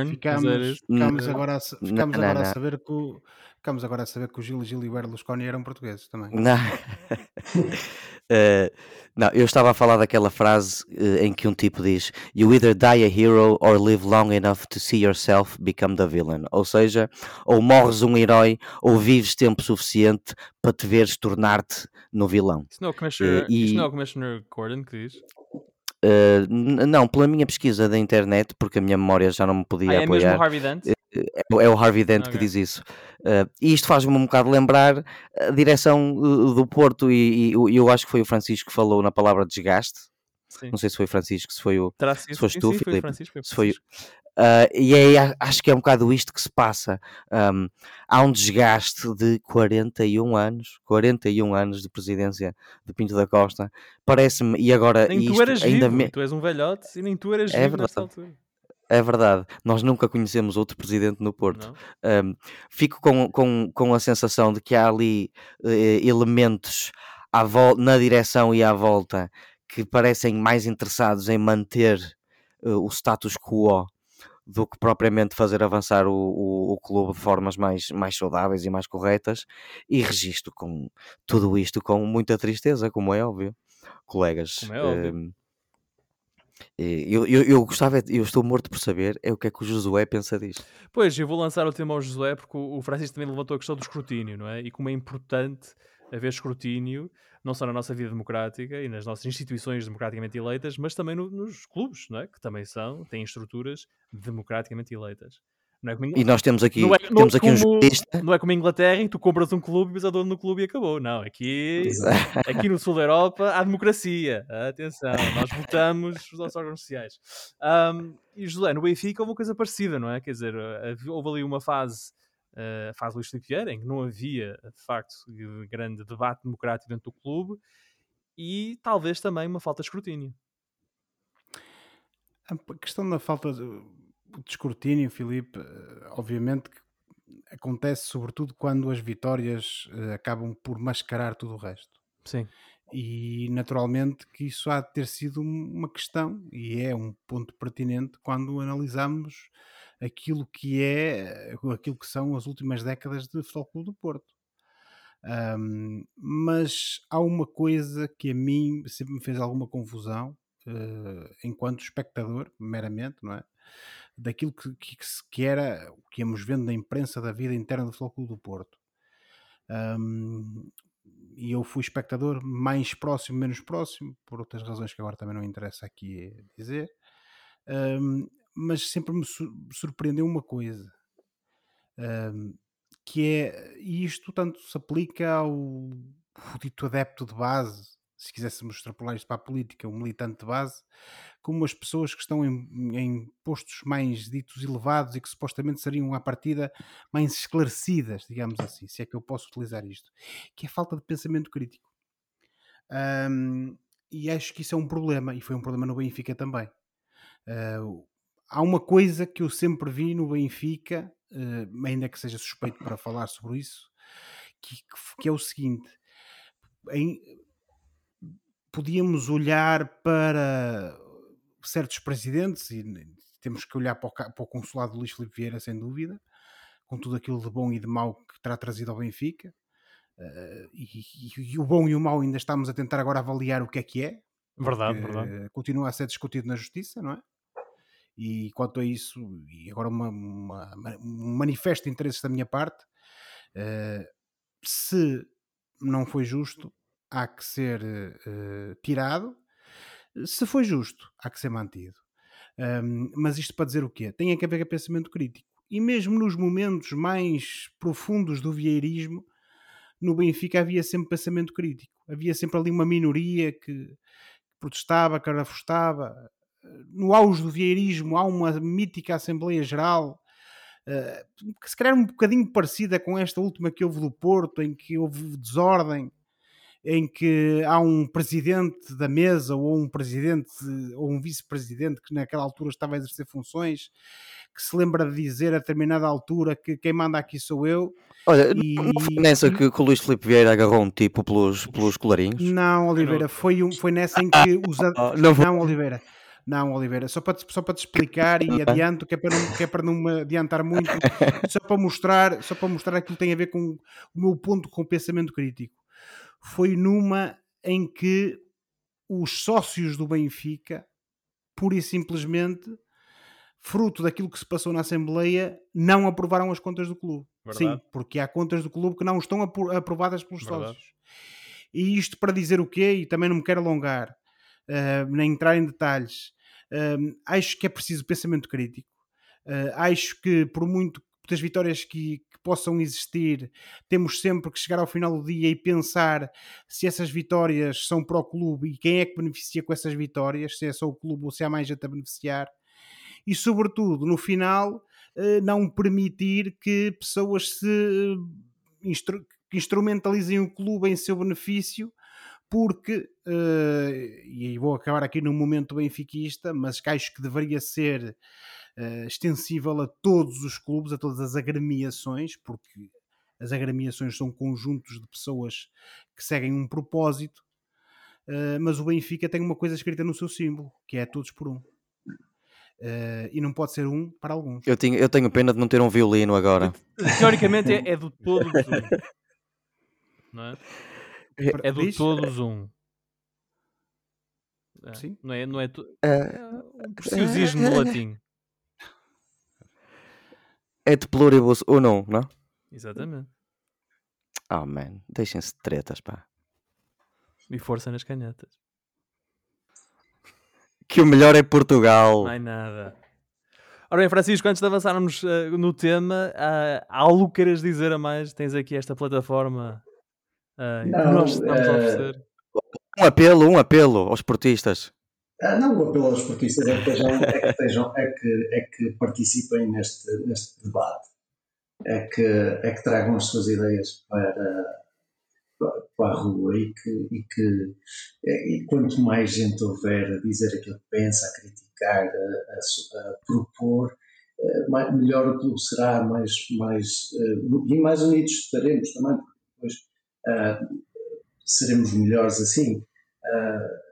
Ficamos, ficamos agora, a, ficamos agora a saber que o Ficamos agora a saber que o Gil Gil e o Berlusconi eram portugueses também. Não. uh, não, eu estava a falar daquela frase uh, em que um tipo diz: You either die a hero or live long enough to see yourself become the villain. Ou seja, ou morres um herói ou vives tempo suficiente para te veres tornar-te no vilão. Isso não é o Commissioner, uh, e... não é Commissioner Gordon que diz? Uh, não, pela minha pesquisa da internet, porque a minha memória já não me podia ah, é apoiar. É mesmo Harvey Dent? É, é, o Harvey Dent okay. que diz isso. Uh, e isto faz-me um bocado lembrar a direção do Porto, e, e, eu acho que foi o Francisco que falou na palavra desgaste. Sim. Não sei se foi o Francisco, se foi o. se foste tu, Filipe. Francisco, se foi, Uh, e é, acho que é um bocado isto que se passa. Um, há um desgaste de 41 anos, 41 anos de presidência de Pinto da Costa. Parece-me, e agora. Nem isto, tu eras ainda vivo, me... tu és um velhote e nem tu eras é vivo nessa altura. É verdade, nós nunca conhecemos outro presidente no Porto. Um, fico com, com, com a sensação de que há ali uh, elementos à na direção e à volta que parecem mais interessados em manter uh, o status quo do que propriamente fazer avançar o, o, o, clube de formas mais, mais saudáveis e mais corretas. E registro com tudo isto com muita tristeza, como é óbvio, colegas. Como é óbvio. Eu, eu, eu gostava, eu estou morto por saber é o que é que o Josué pensa disto. Pois, eu vou lançar o tema ao Josué porque o Francisco também levantou a questão do escrutínio, não é? E como é importante haver escrutínio, não só na nossa vida democrática e nas nossas instituições democraticamente eleitas, mas também no, nos clubes, não é? Que também são, têm estruturas democraticamente eleitas. Não é como, e nós temos aqui, é, temos aqui como, um jurista. Não é como a Inglaterra em que tu compras um clube e ves a dono no clube e acabou. Não, aqui, aqui no sul da Europa há democracia. Atenção, nós votamos os nossos órgãos sociais. Um, e José, no Benfica houve uma coisa parecida, não é? Quer dizer, houve ali uma fase, a fase Luís Filipe Vieira, em que não havia, de facto, grande debate democrático dentro do clube e talvez também uma falta de escrutínio. A questão da falta de de escrutínio, Filipe, eh, obviamente que acontece sobretudo quando as vitórias uh, acabam por mascarar tudo o resto. Sim. E naturalmente que isso há de ter sido uma questão e é um ponto pertinente quando analisamos aquilo que é aquilo que são as últimas décadas de Futebol Clube do Porto. Um, mas há uma coisa que a mim sempre me fez alguma confusão uh, enquanto espectador, meramente, não é? Daquilo que, que, que era o que íamos vendo na imprensa da vida interna do Clube do Porto. Um, e eu fui espectador mais próximo, menos próximo, por outras razões que agora também não interessa aqui dizer, um, mas sempre me surpreendeu uma coisa, um, que é, e isto tanto se aplica ao dito adepto de base, se quiséssemos extrapolar isto para a política, um militante de base, como as pessoas que estão em, em, postos mais ditos elevados e que supostamente seriam à partida mais esclarecidas, digamos assim, se é que eu posso utilizar isto, que é a falta de pensamento crítico. Um, e acho que isso é um problema, e foi um problema no Benfica também. Uh, há uma coisa que eu sempre vi no Benfica, uh, ainda que seja suspeito para falar sobre isso, que, que é o seguinte: em, podíamos olhar para certos presidentes, e temos que olhar para o, para o consulado de Luís Filipe Vieira, sem dúvida, com tudo aquilo de bom e de mau que terá trazido ao Benfica. Uh, e, e, e, o bom e o mau ainda estamos a tentar agora avaliar o que é que é. Verdade, verdade. Continua a ser discutido na justiça, não é? E quanto a isso, e agora uma, uma, um manifesto de interesse da minha parte, uh, se não foi justo, há que ser uh, tirado. Se foi justo, há que ser mantido. Um, mas isto para dizer o quê? Tem que haver pensamento crítico. E mesmo nos momentos mais profundos do vieirismo, no Benfica havia sempre pensamento crítico. Havia sempre ali uma minoria que protestava, que arafustava. No auge do vieirismo há uma mítica Assembleia Geral uh, que se calhar um bocadinho parecida com esta última que houve do Porto, em que houve desordem, em que há um presidente da mesa ou um presidente ou um vice-presidente que naquela altura estava a exercer funções que se lembra de dizer a determinada altura que quem manda aqui sou eu. Olha, e, não foi nessa que, que o Luís Filipe Vieira agarrou um tipo pelos, pelos colarinhos? Não, Oliveira, foi, um, foi nessa em que os. Oh, não, não, Oliveira. Não, Oliveira, só para, te, só para te explicar e adianto, que é, para não, que é para não me adiantar muito, só para mostrar, só para mostrar aquilo que tem a ver com o meu ponto com o pensamento crítico foi numa em que os sócios do Benfica, pura e simplesmente, fruto daquilo que se passou na Assembleia, não aprovaram as contas do clube. Verdade. Sim, porque há contas do clube que não estão aprovadas pelos Verdade. sócios. E isto para dizer o quê? E também não me quero alongar, uh, nem entrar em detalhes. Uh, acho que é preciso pensamento crítico. Uh, acho que por muito das vitórias que, que, possam existir, temos sempre que chegar ao final do dia e pensar se essas vitórias são para o clube e quem é que beneficia com essas vitórias, se é só o clube ou se há mais gente a beneficiar. E, sobretudo, no final, eh, não permitir que pessoas se eh, instru instrumentalizem o clube em seu benefício porque, uh, e vou acabar aqui num momento benfiquista, mas acho que deveria ser uh, extensível a todos os clubes, a todas as agremiações, porque as agremiações são conjuntos de pessoas que seguem um propósito, uh, mas o Benfica tem uma coisa escrita no seu símbolo, que é todos por um. Uh, e não pode ser um para alguns. Eu, tinha, eu tenho pena de não ter um violino agora. Teoricamente é, é do todos um. Não é? É do Diz? todos um. É, Sim. Não é, não é, tu... é um preciosismo no latim. Et pluribus unum, não? Exatamente. Oh man, deixem-se de tretas, pá. E força nas canhetas. Que o melhor é Portugal. Não é nada. Ora bem, Francisco, antes de avançarmos uh, no tema, uh, há algo que queiras dizer a mais? Tens aqui esta plataforma uh, não, que nós estamos a oferecer. Um apelo, um apelo aos portistas. Ah, não, aos esportistas é que, estejam, é, que estejam, é, que, é que participem neste, neste debate, é que, é que tragam as suas ideias para, para a rua e que, e que e quanto mais gente houver a dizer aquilo que pensa, a criticar, a, a, a propor, eh, mais, melhor o clube será, mais, mais, uh, e mais unidos estaremos também, porque depois uh, seremos melhores assim. Uh,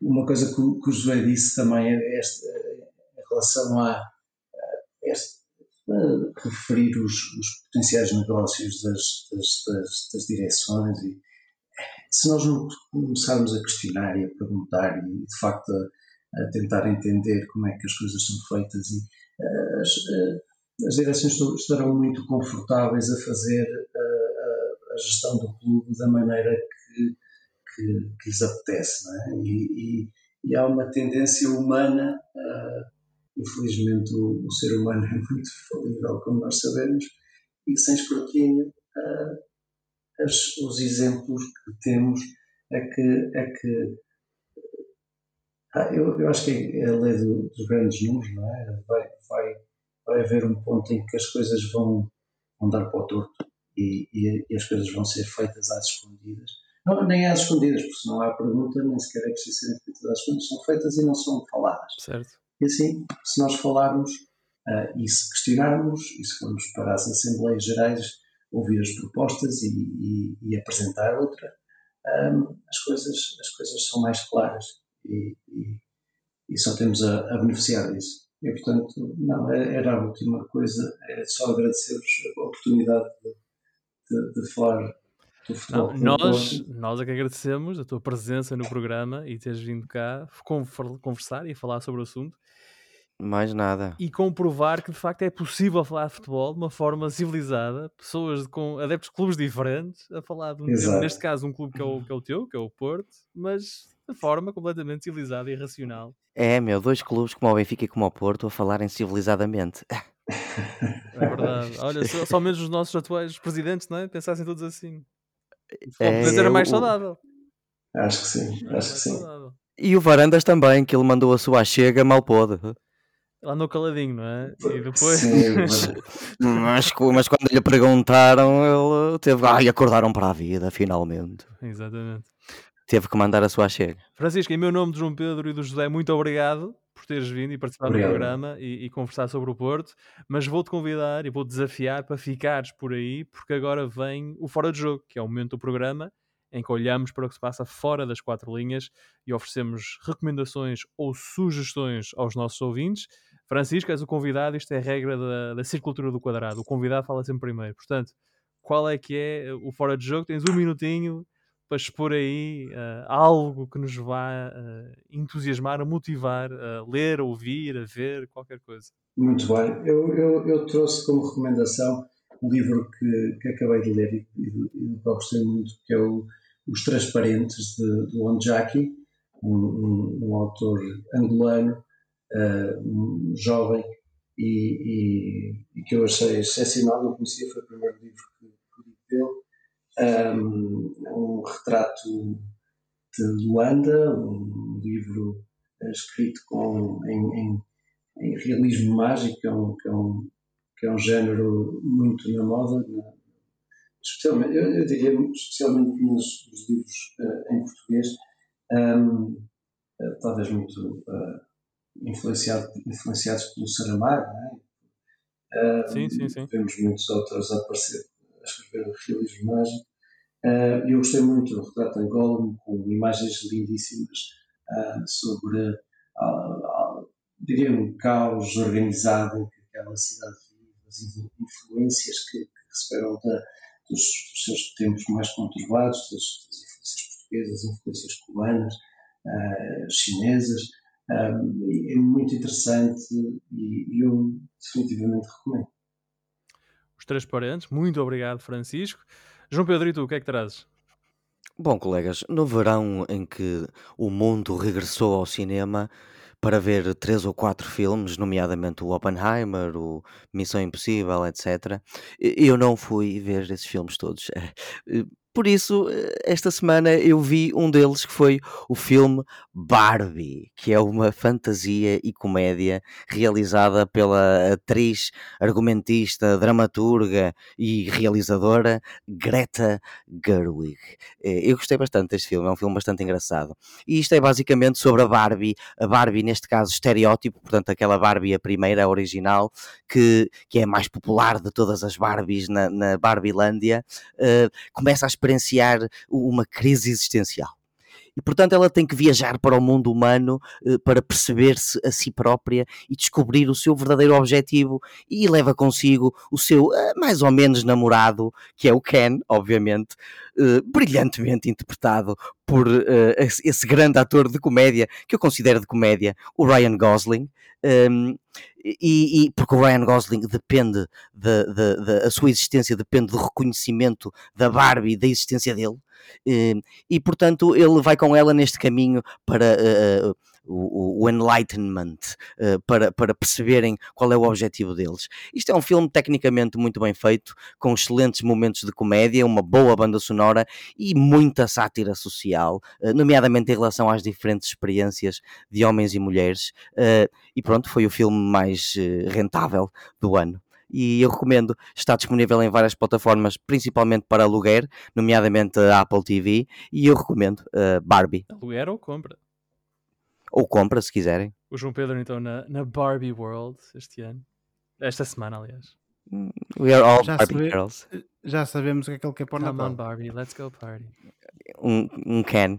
uma coisa que, que o José disse também é este, em relação a, a, este, a referir os, os, potenciais negócios das, das, das, das, direções e se nós não começarmos a questionar e a perguntar e de facto a, a tentar entender como é que as coisas são feitas e as, as direções estarão muito confortáveis a fazer a, a gestão do clube da maneira que que, que lhes apetece. É? E, e, e, há uma tendência humana, uh, infelizmente o, o, ser humano é muito falível, como nós sabemos, e sem escrutínio, uh, as, os exemplos que temos é que, é que ah, eu, eu, acho que é a lei do, dos grandes números, não é? Vai, vai, vai haver um ponto em que as coisas vão, vão dar para o torto e, e, e as coisas vão ser feitas às escondidas não, nem às escondidas, porque se não há pergunta, nem sequer é preciso serem feitas às escondidas, são feitas e não são faladas. Certo. E assim, se nós falarmos uh, e se questionarmos, e se formos para as Assembleias Gerais ouvir as propostas e, e, e apresentar outra, um, as, coisas, as coisas são mais claras e, e só temos a, a beneficiar disso. E, portanto, não, é, era a última coisa, é só agradecer-vos a oportunidade de, de, de falar do futebol. Não, nós, nós é que agradecemos a tua presença no programa e teres vindo cá conversar e falar sobre o assunto. Mais nada. E comprovar que de facto é possível falar de futebol de uma forma civilizada, pessoas com adeptos de clubes diferentes, a falar de um neste caso um clube que é, o, que é o teu, que é o Porto, mas de forma completamente civilizada e racional. É, meu, dois clubes como o Benfica e como o Porto a falarem civilizadamente. É verdade. Olha, só, só menos os nossos atuais presidentes, não é? Pensassem todos assim. É, era mais saudável. Acho que sim, acho que sim. E o Varandas também, que ele mandou a sua chega, mal pôde. Ele andou caladinho, não é? E depois. Sim, mas... mas, mas, quando lhe perguntaram, ele teve. Ai, acordaram para a vida, finalmente. Exatamente. Teve que mandar a sua chega. Francisco, em meu nome de João Pedro e do José, muito obrigado por teres vindo e participado Obrigado. do programa e, e, conversar sobre o Porto, mas vou-te convidar e vou-te desafiar para ficares por aí, porque agora vem o Fora de Jogo, que é o momento do programa em que olhamos para o que se passa fora das quatro linhas e oferecemos recomendações ou sugestões aos nossos ouvintes. Francisco, és o convidado, isto é a regra da, da circulatura do quadrado. O convidado fala sempre primeiro. Portanto, qual é que é o fora de jogo? Tens um minutinho para expor aí uh, algo que nos vá uh, entusiasmar, a motivar a ler, a ouvir, a ver, qualquer coisa. Muito bem. Eu, eu, eu trouxe como recomendação um livro que, que acabei de ler e, e, e gostei muito, que é o Os Transparentes, de, de Onjaki, um, um, um, autor angolano, uh, jovem, e, e, que eu achei excepcional, não conhecia, foi o primeiro livro que, que li dele um, um retrato de Luanda, um livro eh, escrito com, em, em, em realismo mágico, que é, um, que, é um, que é um género muito na moda, na, especialmente, eu, eu, diria especialmente nos, nos livros uh, em português, um, uh, eh, talvez muito uh, influenciado, influenciados pelo Saramago, não é? sim, sim, sim. Vemos muitos autores a aparecer a escrever realismo mágico. Uh, eu gostei muito do retrato em Gollum, com imagens lindíssimas uh, sobre, diria, um caos organizado em que aquela cidade vive, as influências que, que receberam da, dos, dos, seus tempos mais conturbados, das, das influências portuguesas, influências cubanas, chinesas. é muito interessante e eu definitivamente recomendo. Os Transparentes, muito obrigado, Francisco. João Pedro, e tu, o que é que trazes? Bom, colegas, no verão em que o mundo regressou ao cinema para ver três ou quatro filmes, nomeadamente o Oppenheimer, o Missão Impossível, etc., eu não fui ver esses filmes todos. Por isso, eh, esta semana eu vi um deles que foi o filme Barbie, que é uma fantasia e comédia realizada pela atriz, argumentista, dramaturga e realizadora Greta Gerwig. Eh, eu gostei bastante deste filme, é um filme bastante engraçado. E isto é basicamente sobre a Barbie, a Barbie neste caso estereótipo, portanto aquela Barbie a primeira, a original, que, que é a mais popular de todas as Barbies na, na Barbilândia, uh, começa a experienciar uma crise existencial. E, portanto, ela tem que viajar para o mundo humano eh, para perceber-se a si própria e descobrir o seu verdadeiro objetivo. E leva consigo o seu eh, mais ou menos namorado, que é o Ken, obviamente, eh, brilhantemente interpretado por esse grande ator de comédia, que eu considero de comédia, o Ryan Gosling. Um, e, e, porque o Ryan Gosling depende de, de, de, a sua existência depende do reconhecimento da Barbie da existência dele e, e portanto ele vai com ela neste caminho para uh, o, o, enlightenment, uh, para, para perceberem qual é o objetivo deles. Isto é um filme tecnicamente muito bem feito, com excelentes momentos de comédia, uma boa banda sonora e muita sátira social, nomeadamente em relação às diferentes experiências de homens e mulheres. e pronto, foi o filme mais rentável do ano e eu recomendo. Está disponível em várias plataformas, principalmente para aluguer, nomeadamente a Apple TV, e eu recomendo uh, Barbie. Aluguer ou compra? Ou compra, se quiserem. O João Pedro, então, na, na Barbie World este ano. Esta semana, aliás. Mm, we are all já Barbie sabe, girls. Já sabemos o que é que ele quer pôr na Come on, Barbie, let's go party. Um, um can.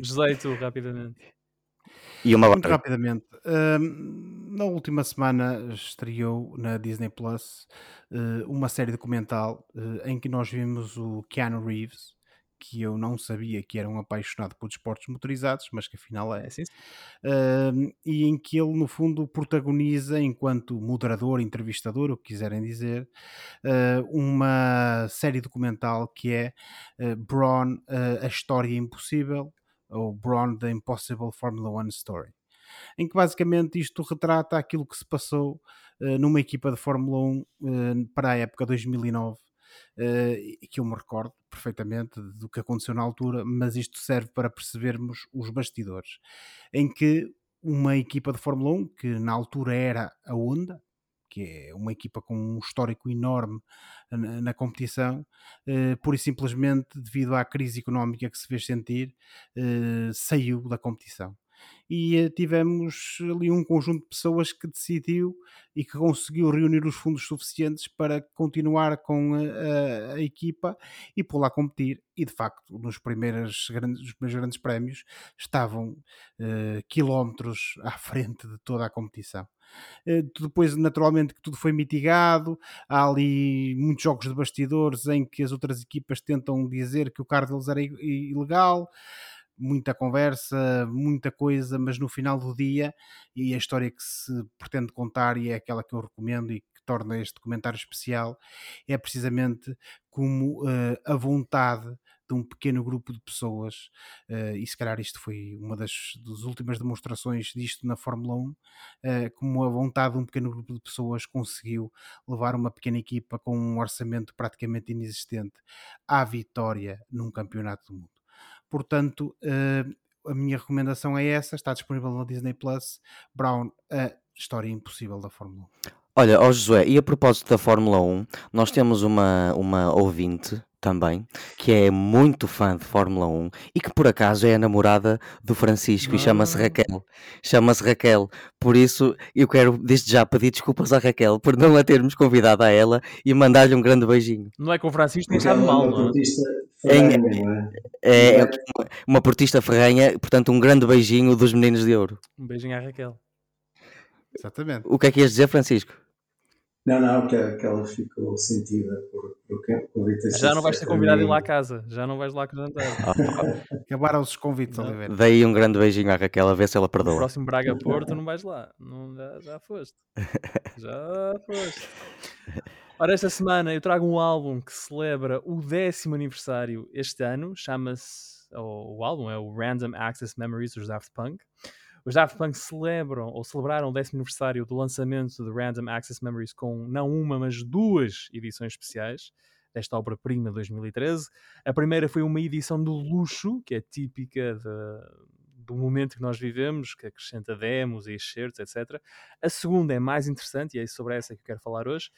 José, tu, rapidamente. E uma Muito rapidamente, hum, na última semana estreou na Disney Plus uh, uma série documental uh, em que nós vimos o Keanu Reeves, que eu não sabia que era um apaixonado por desportos motorizados, mas que afinal é. sim. Uh, e em que ele, no fundo, protagoniza, enquanto moderador, entrevistador, o que quiserem dizer, uh, uma série documental que é uh, Braun, A História Impossível, ou Braun, The Impossible Formula One Story em que basicamente isto retrata aquilo que se passou uh, numa equipa de Fórmula 1 uh, para a época 2009 uh, que eu me recordo perfeitamente do que aconteceu na altura, mas isto serve para percebermos os bastidores, em que uma equipa de Fórmula 1, que na altura era a Honda, que é uma equipa com um histórico enorme na, na competição, eh, pura e simplesmente devido à crise económica que se fez sentir, eh, saiu da competição e eh, tivemos ali um conjunto de pessoas que decidiu e que conseguiu reunir os fundos suficientes para continuar com a, a, a equipa e por lá competir. E de facto, nos primeiros grandes, nos primeiros grandes prémios estavam uh, quilómetros à frente de toda a competição. Depois, naturalmente, que tudo foi mitigado. Há ali muitos jogos de bastidores em que as outras equipas tentam dizer que o carro deles era ilegal muita conversa, muita coisa, mas no final do dia, e a história que se pretende contar, e é aquela que eu recomendo e que torna este documentário especial, é precisamente como uh, a vontade de um pequeno grupo de pessoas, uh, e se calhar isto foi uma das, das últimas demonstrações disto na Fórmula 1, uh, eh, como a vontade de um pequeno grupo de pessoas conseguiu levar uma pequena equipa com um orçamento praticamente inexistente à vitória num campeonato do mundo. Portanto, uh, a minha recomendação é essa, está disponível no Disney Plus. Brown, a história impossível da Fórmula 1. Olha, ó Josué, e a propósito da Fórmula 1, nós temos uma, uma ouvinte também, que é muito fã de Fórmula 1 e que por acaso é a namorada do Francisco e chama-se ah. Raquel. Chama-se Raquel. Por isso eu quero desde já pedir desculpas à Raquel por não a termos convidado a ela e mandar-lhe um grande beijinho. Não é com o Francisco tem estado mal, não é? É, é uma portista ferrenha, portanto um grande beijinho dos meninos de ouro. Um beijinho à Raquel. Exatamente. O que é que ias dizer, Francisco? Não, não, que, que ela ficou sentida por, por convite. Já não vais ser convidado a ir lá à casa, já não vais lá com o jantar. Acabaram os convites, Oliveira. Daí um grande beijinho à Raquel, a ver se ela perdoa. O próximo Braga Porto não vais lá, não, já, já foste. Já foste. Ora, esta semana eu trago um álbum que celebra o décimo aniversário este ano, chama-se, o álbum é o Random Access Memories dos Daft Punk. Os Daft Punk celebram ou celebraram o décimo aniversário do lançamento de Random Access Memories com não uma, mas duas edições especiais desta obra-prima de 2013. A primeira foi uma edição do luxo, que é típica de, do momento que nós vivemos, que acrescenta demos e excertos, etc. A segunda é mais interessante, e é sobre essa que eu quero falar hoje,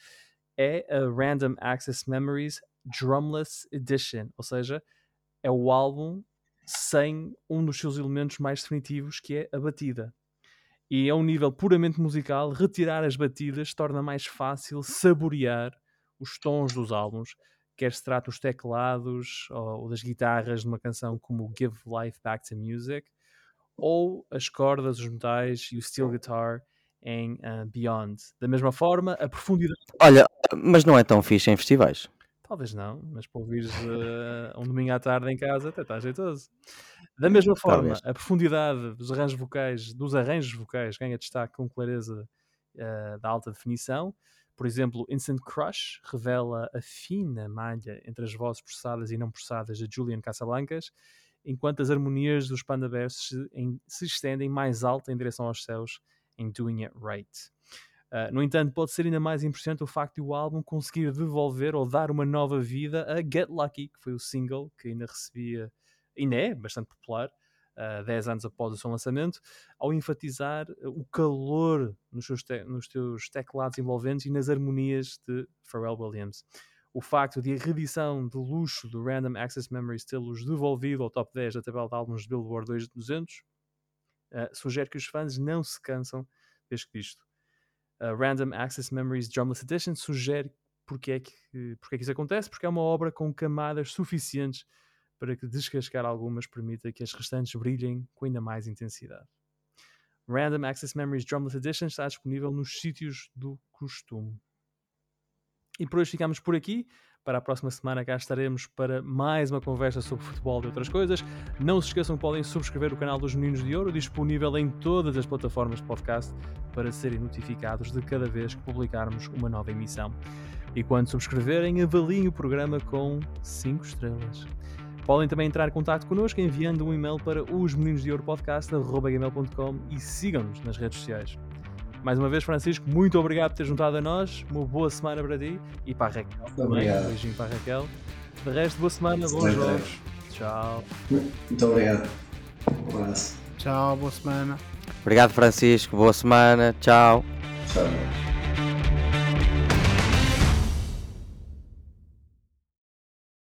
é a Random Access Memories Drumless Edition, ou seja, é o álbum sem um dos seus elementos mais definitivos, que é a batida. E a um nível puramente musical, retirar as batidas torna mais fácil saborear os tons dos álbuns, quer se trate dos teclados ou das guitarras de uma canção como Give Life Back to Music, ou as cordas, os metais e o steel guitar em uh, Beyond. Da mesma forma, a profundidade. Olha, mas não é tão fixe em festivais. Talvez não, mas para ouvires uh, um domingo à tarde em casa até está jeitoso. Da mesma forma, Talvez. a profundidade dos arranjos vocais, dos arranjos vocais ganha destaque com clareza uh, da alta definição. Por exemplo, Instant Crush revela a fina malha entre as vozes processadas e não processadas de Julian Casablancas, enquanto as harmonias dos Panda Bears se, em, se estendem mais alto em direção aos céus em Doing It Right. Uh, no entanto, pode ser ainda mais impressionante o facto de o álbum conseguir devolver ou dar uma nova vida a Get Lucky, que foi o single que ainda recebia, ainda é bastante popular, uh, ah, 10 anos após o seu lançamento, ao enfatizar o calor nos seus, nos seus teclados envolventes e nas harmonias de Pharrell Williams. O facto de a reedição de luxo do Random Access Memories tê-los devolvido ao top 10 da tabela de álbuns de Billboard 200 uh, sugere que os fãs não se cansam desde disto a Random Access Memories Drumless Edition sugere porque é, que, porque é que isso acontece, porque é uma obra com camadas suficientes para que descascar algumas permita que as restantes brilhem com ainda mais intensidade. Random Access Memories Drumless Edition está disponível nos sítios do costume. E por hoje ficamos por aqui. Para a próxima semana cá estaremos para mais uma conversa sobre futebol e outras coisas. Não se esqueçam que podem subscrever o canal dos Meninos de Ouro, disponível em todas as plataformas de podcast, para serem notificados de cada vez que publicarmos uma nova emissão. E quando subscreverem, avaliem o programa com 5 estrelas. Podem também entrar em contato connosco enviando um e-mail para os meninos de ouro podcast.gmail.com e sigam-nos nas redes sociais. Mais uma vez, Francisco, muito obrigado por ter juntado a nós. Uma boa semana para ti e para a Raquel. Obrigado. Um beijinho para a Raquel. De resto, boa semana, bons jogos. Tchau. Muito obrigado. Um abraço. Tchau, boa semana. Obrigado, Francisco. Boa semana. Tchau. Tchau.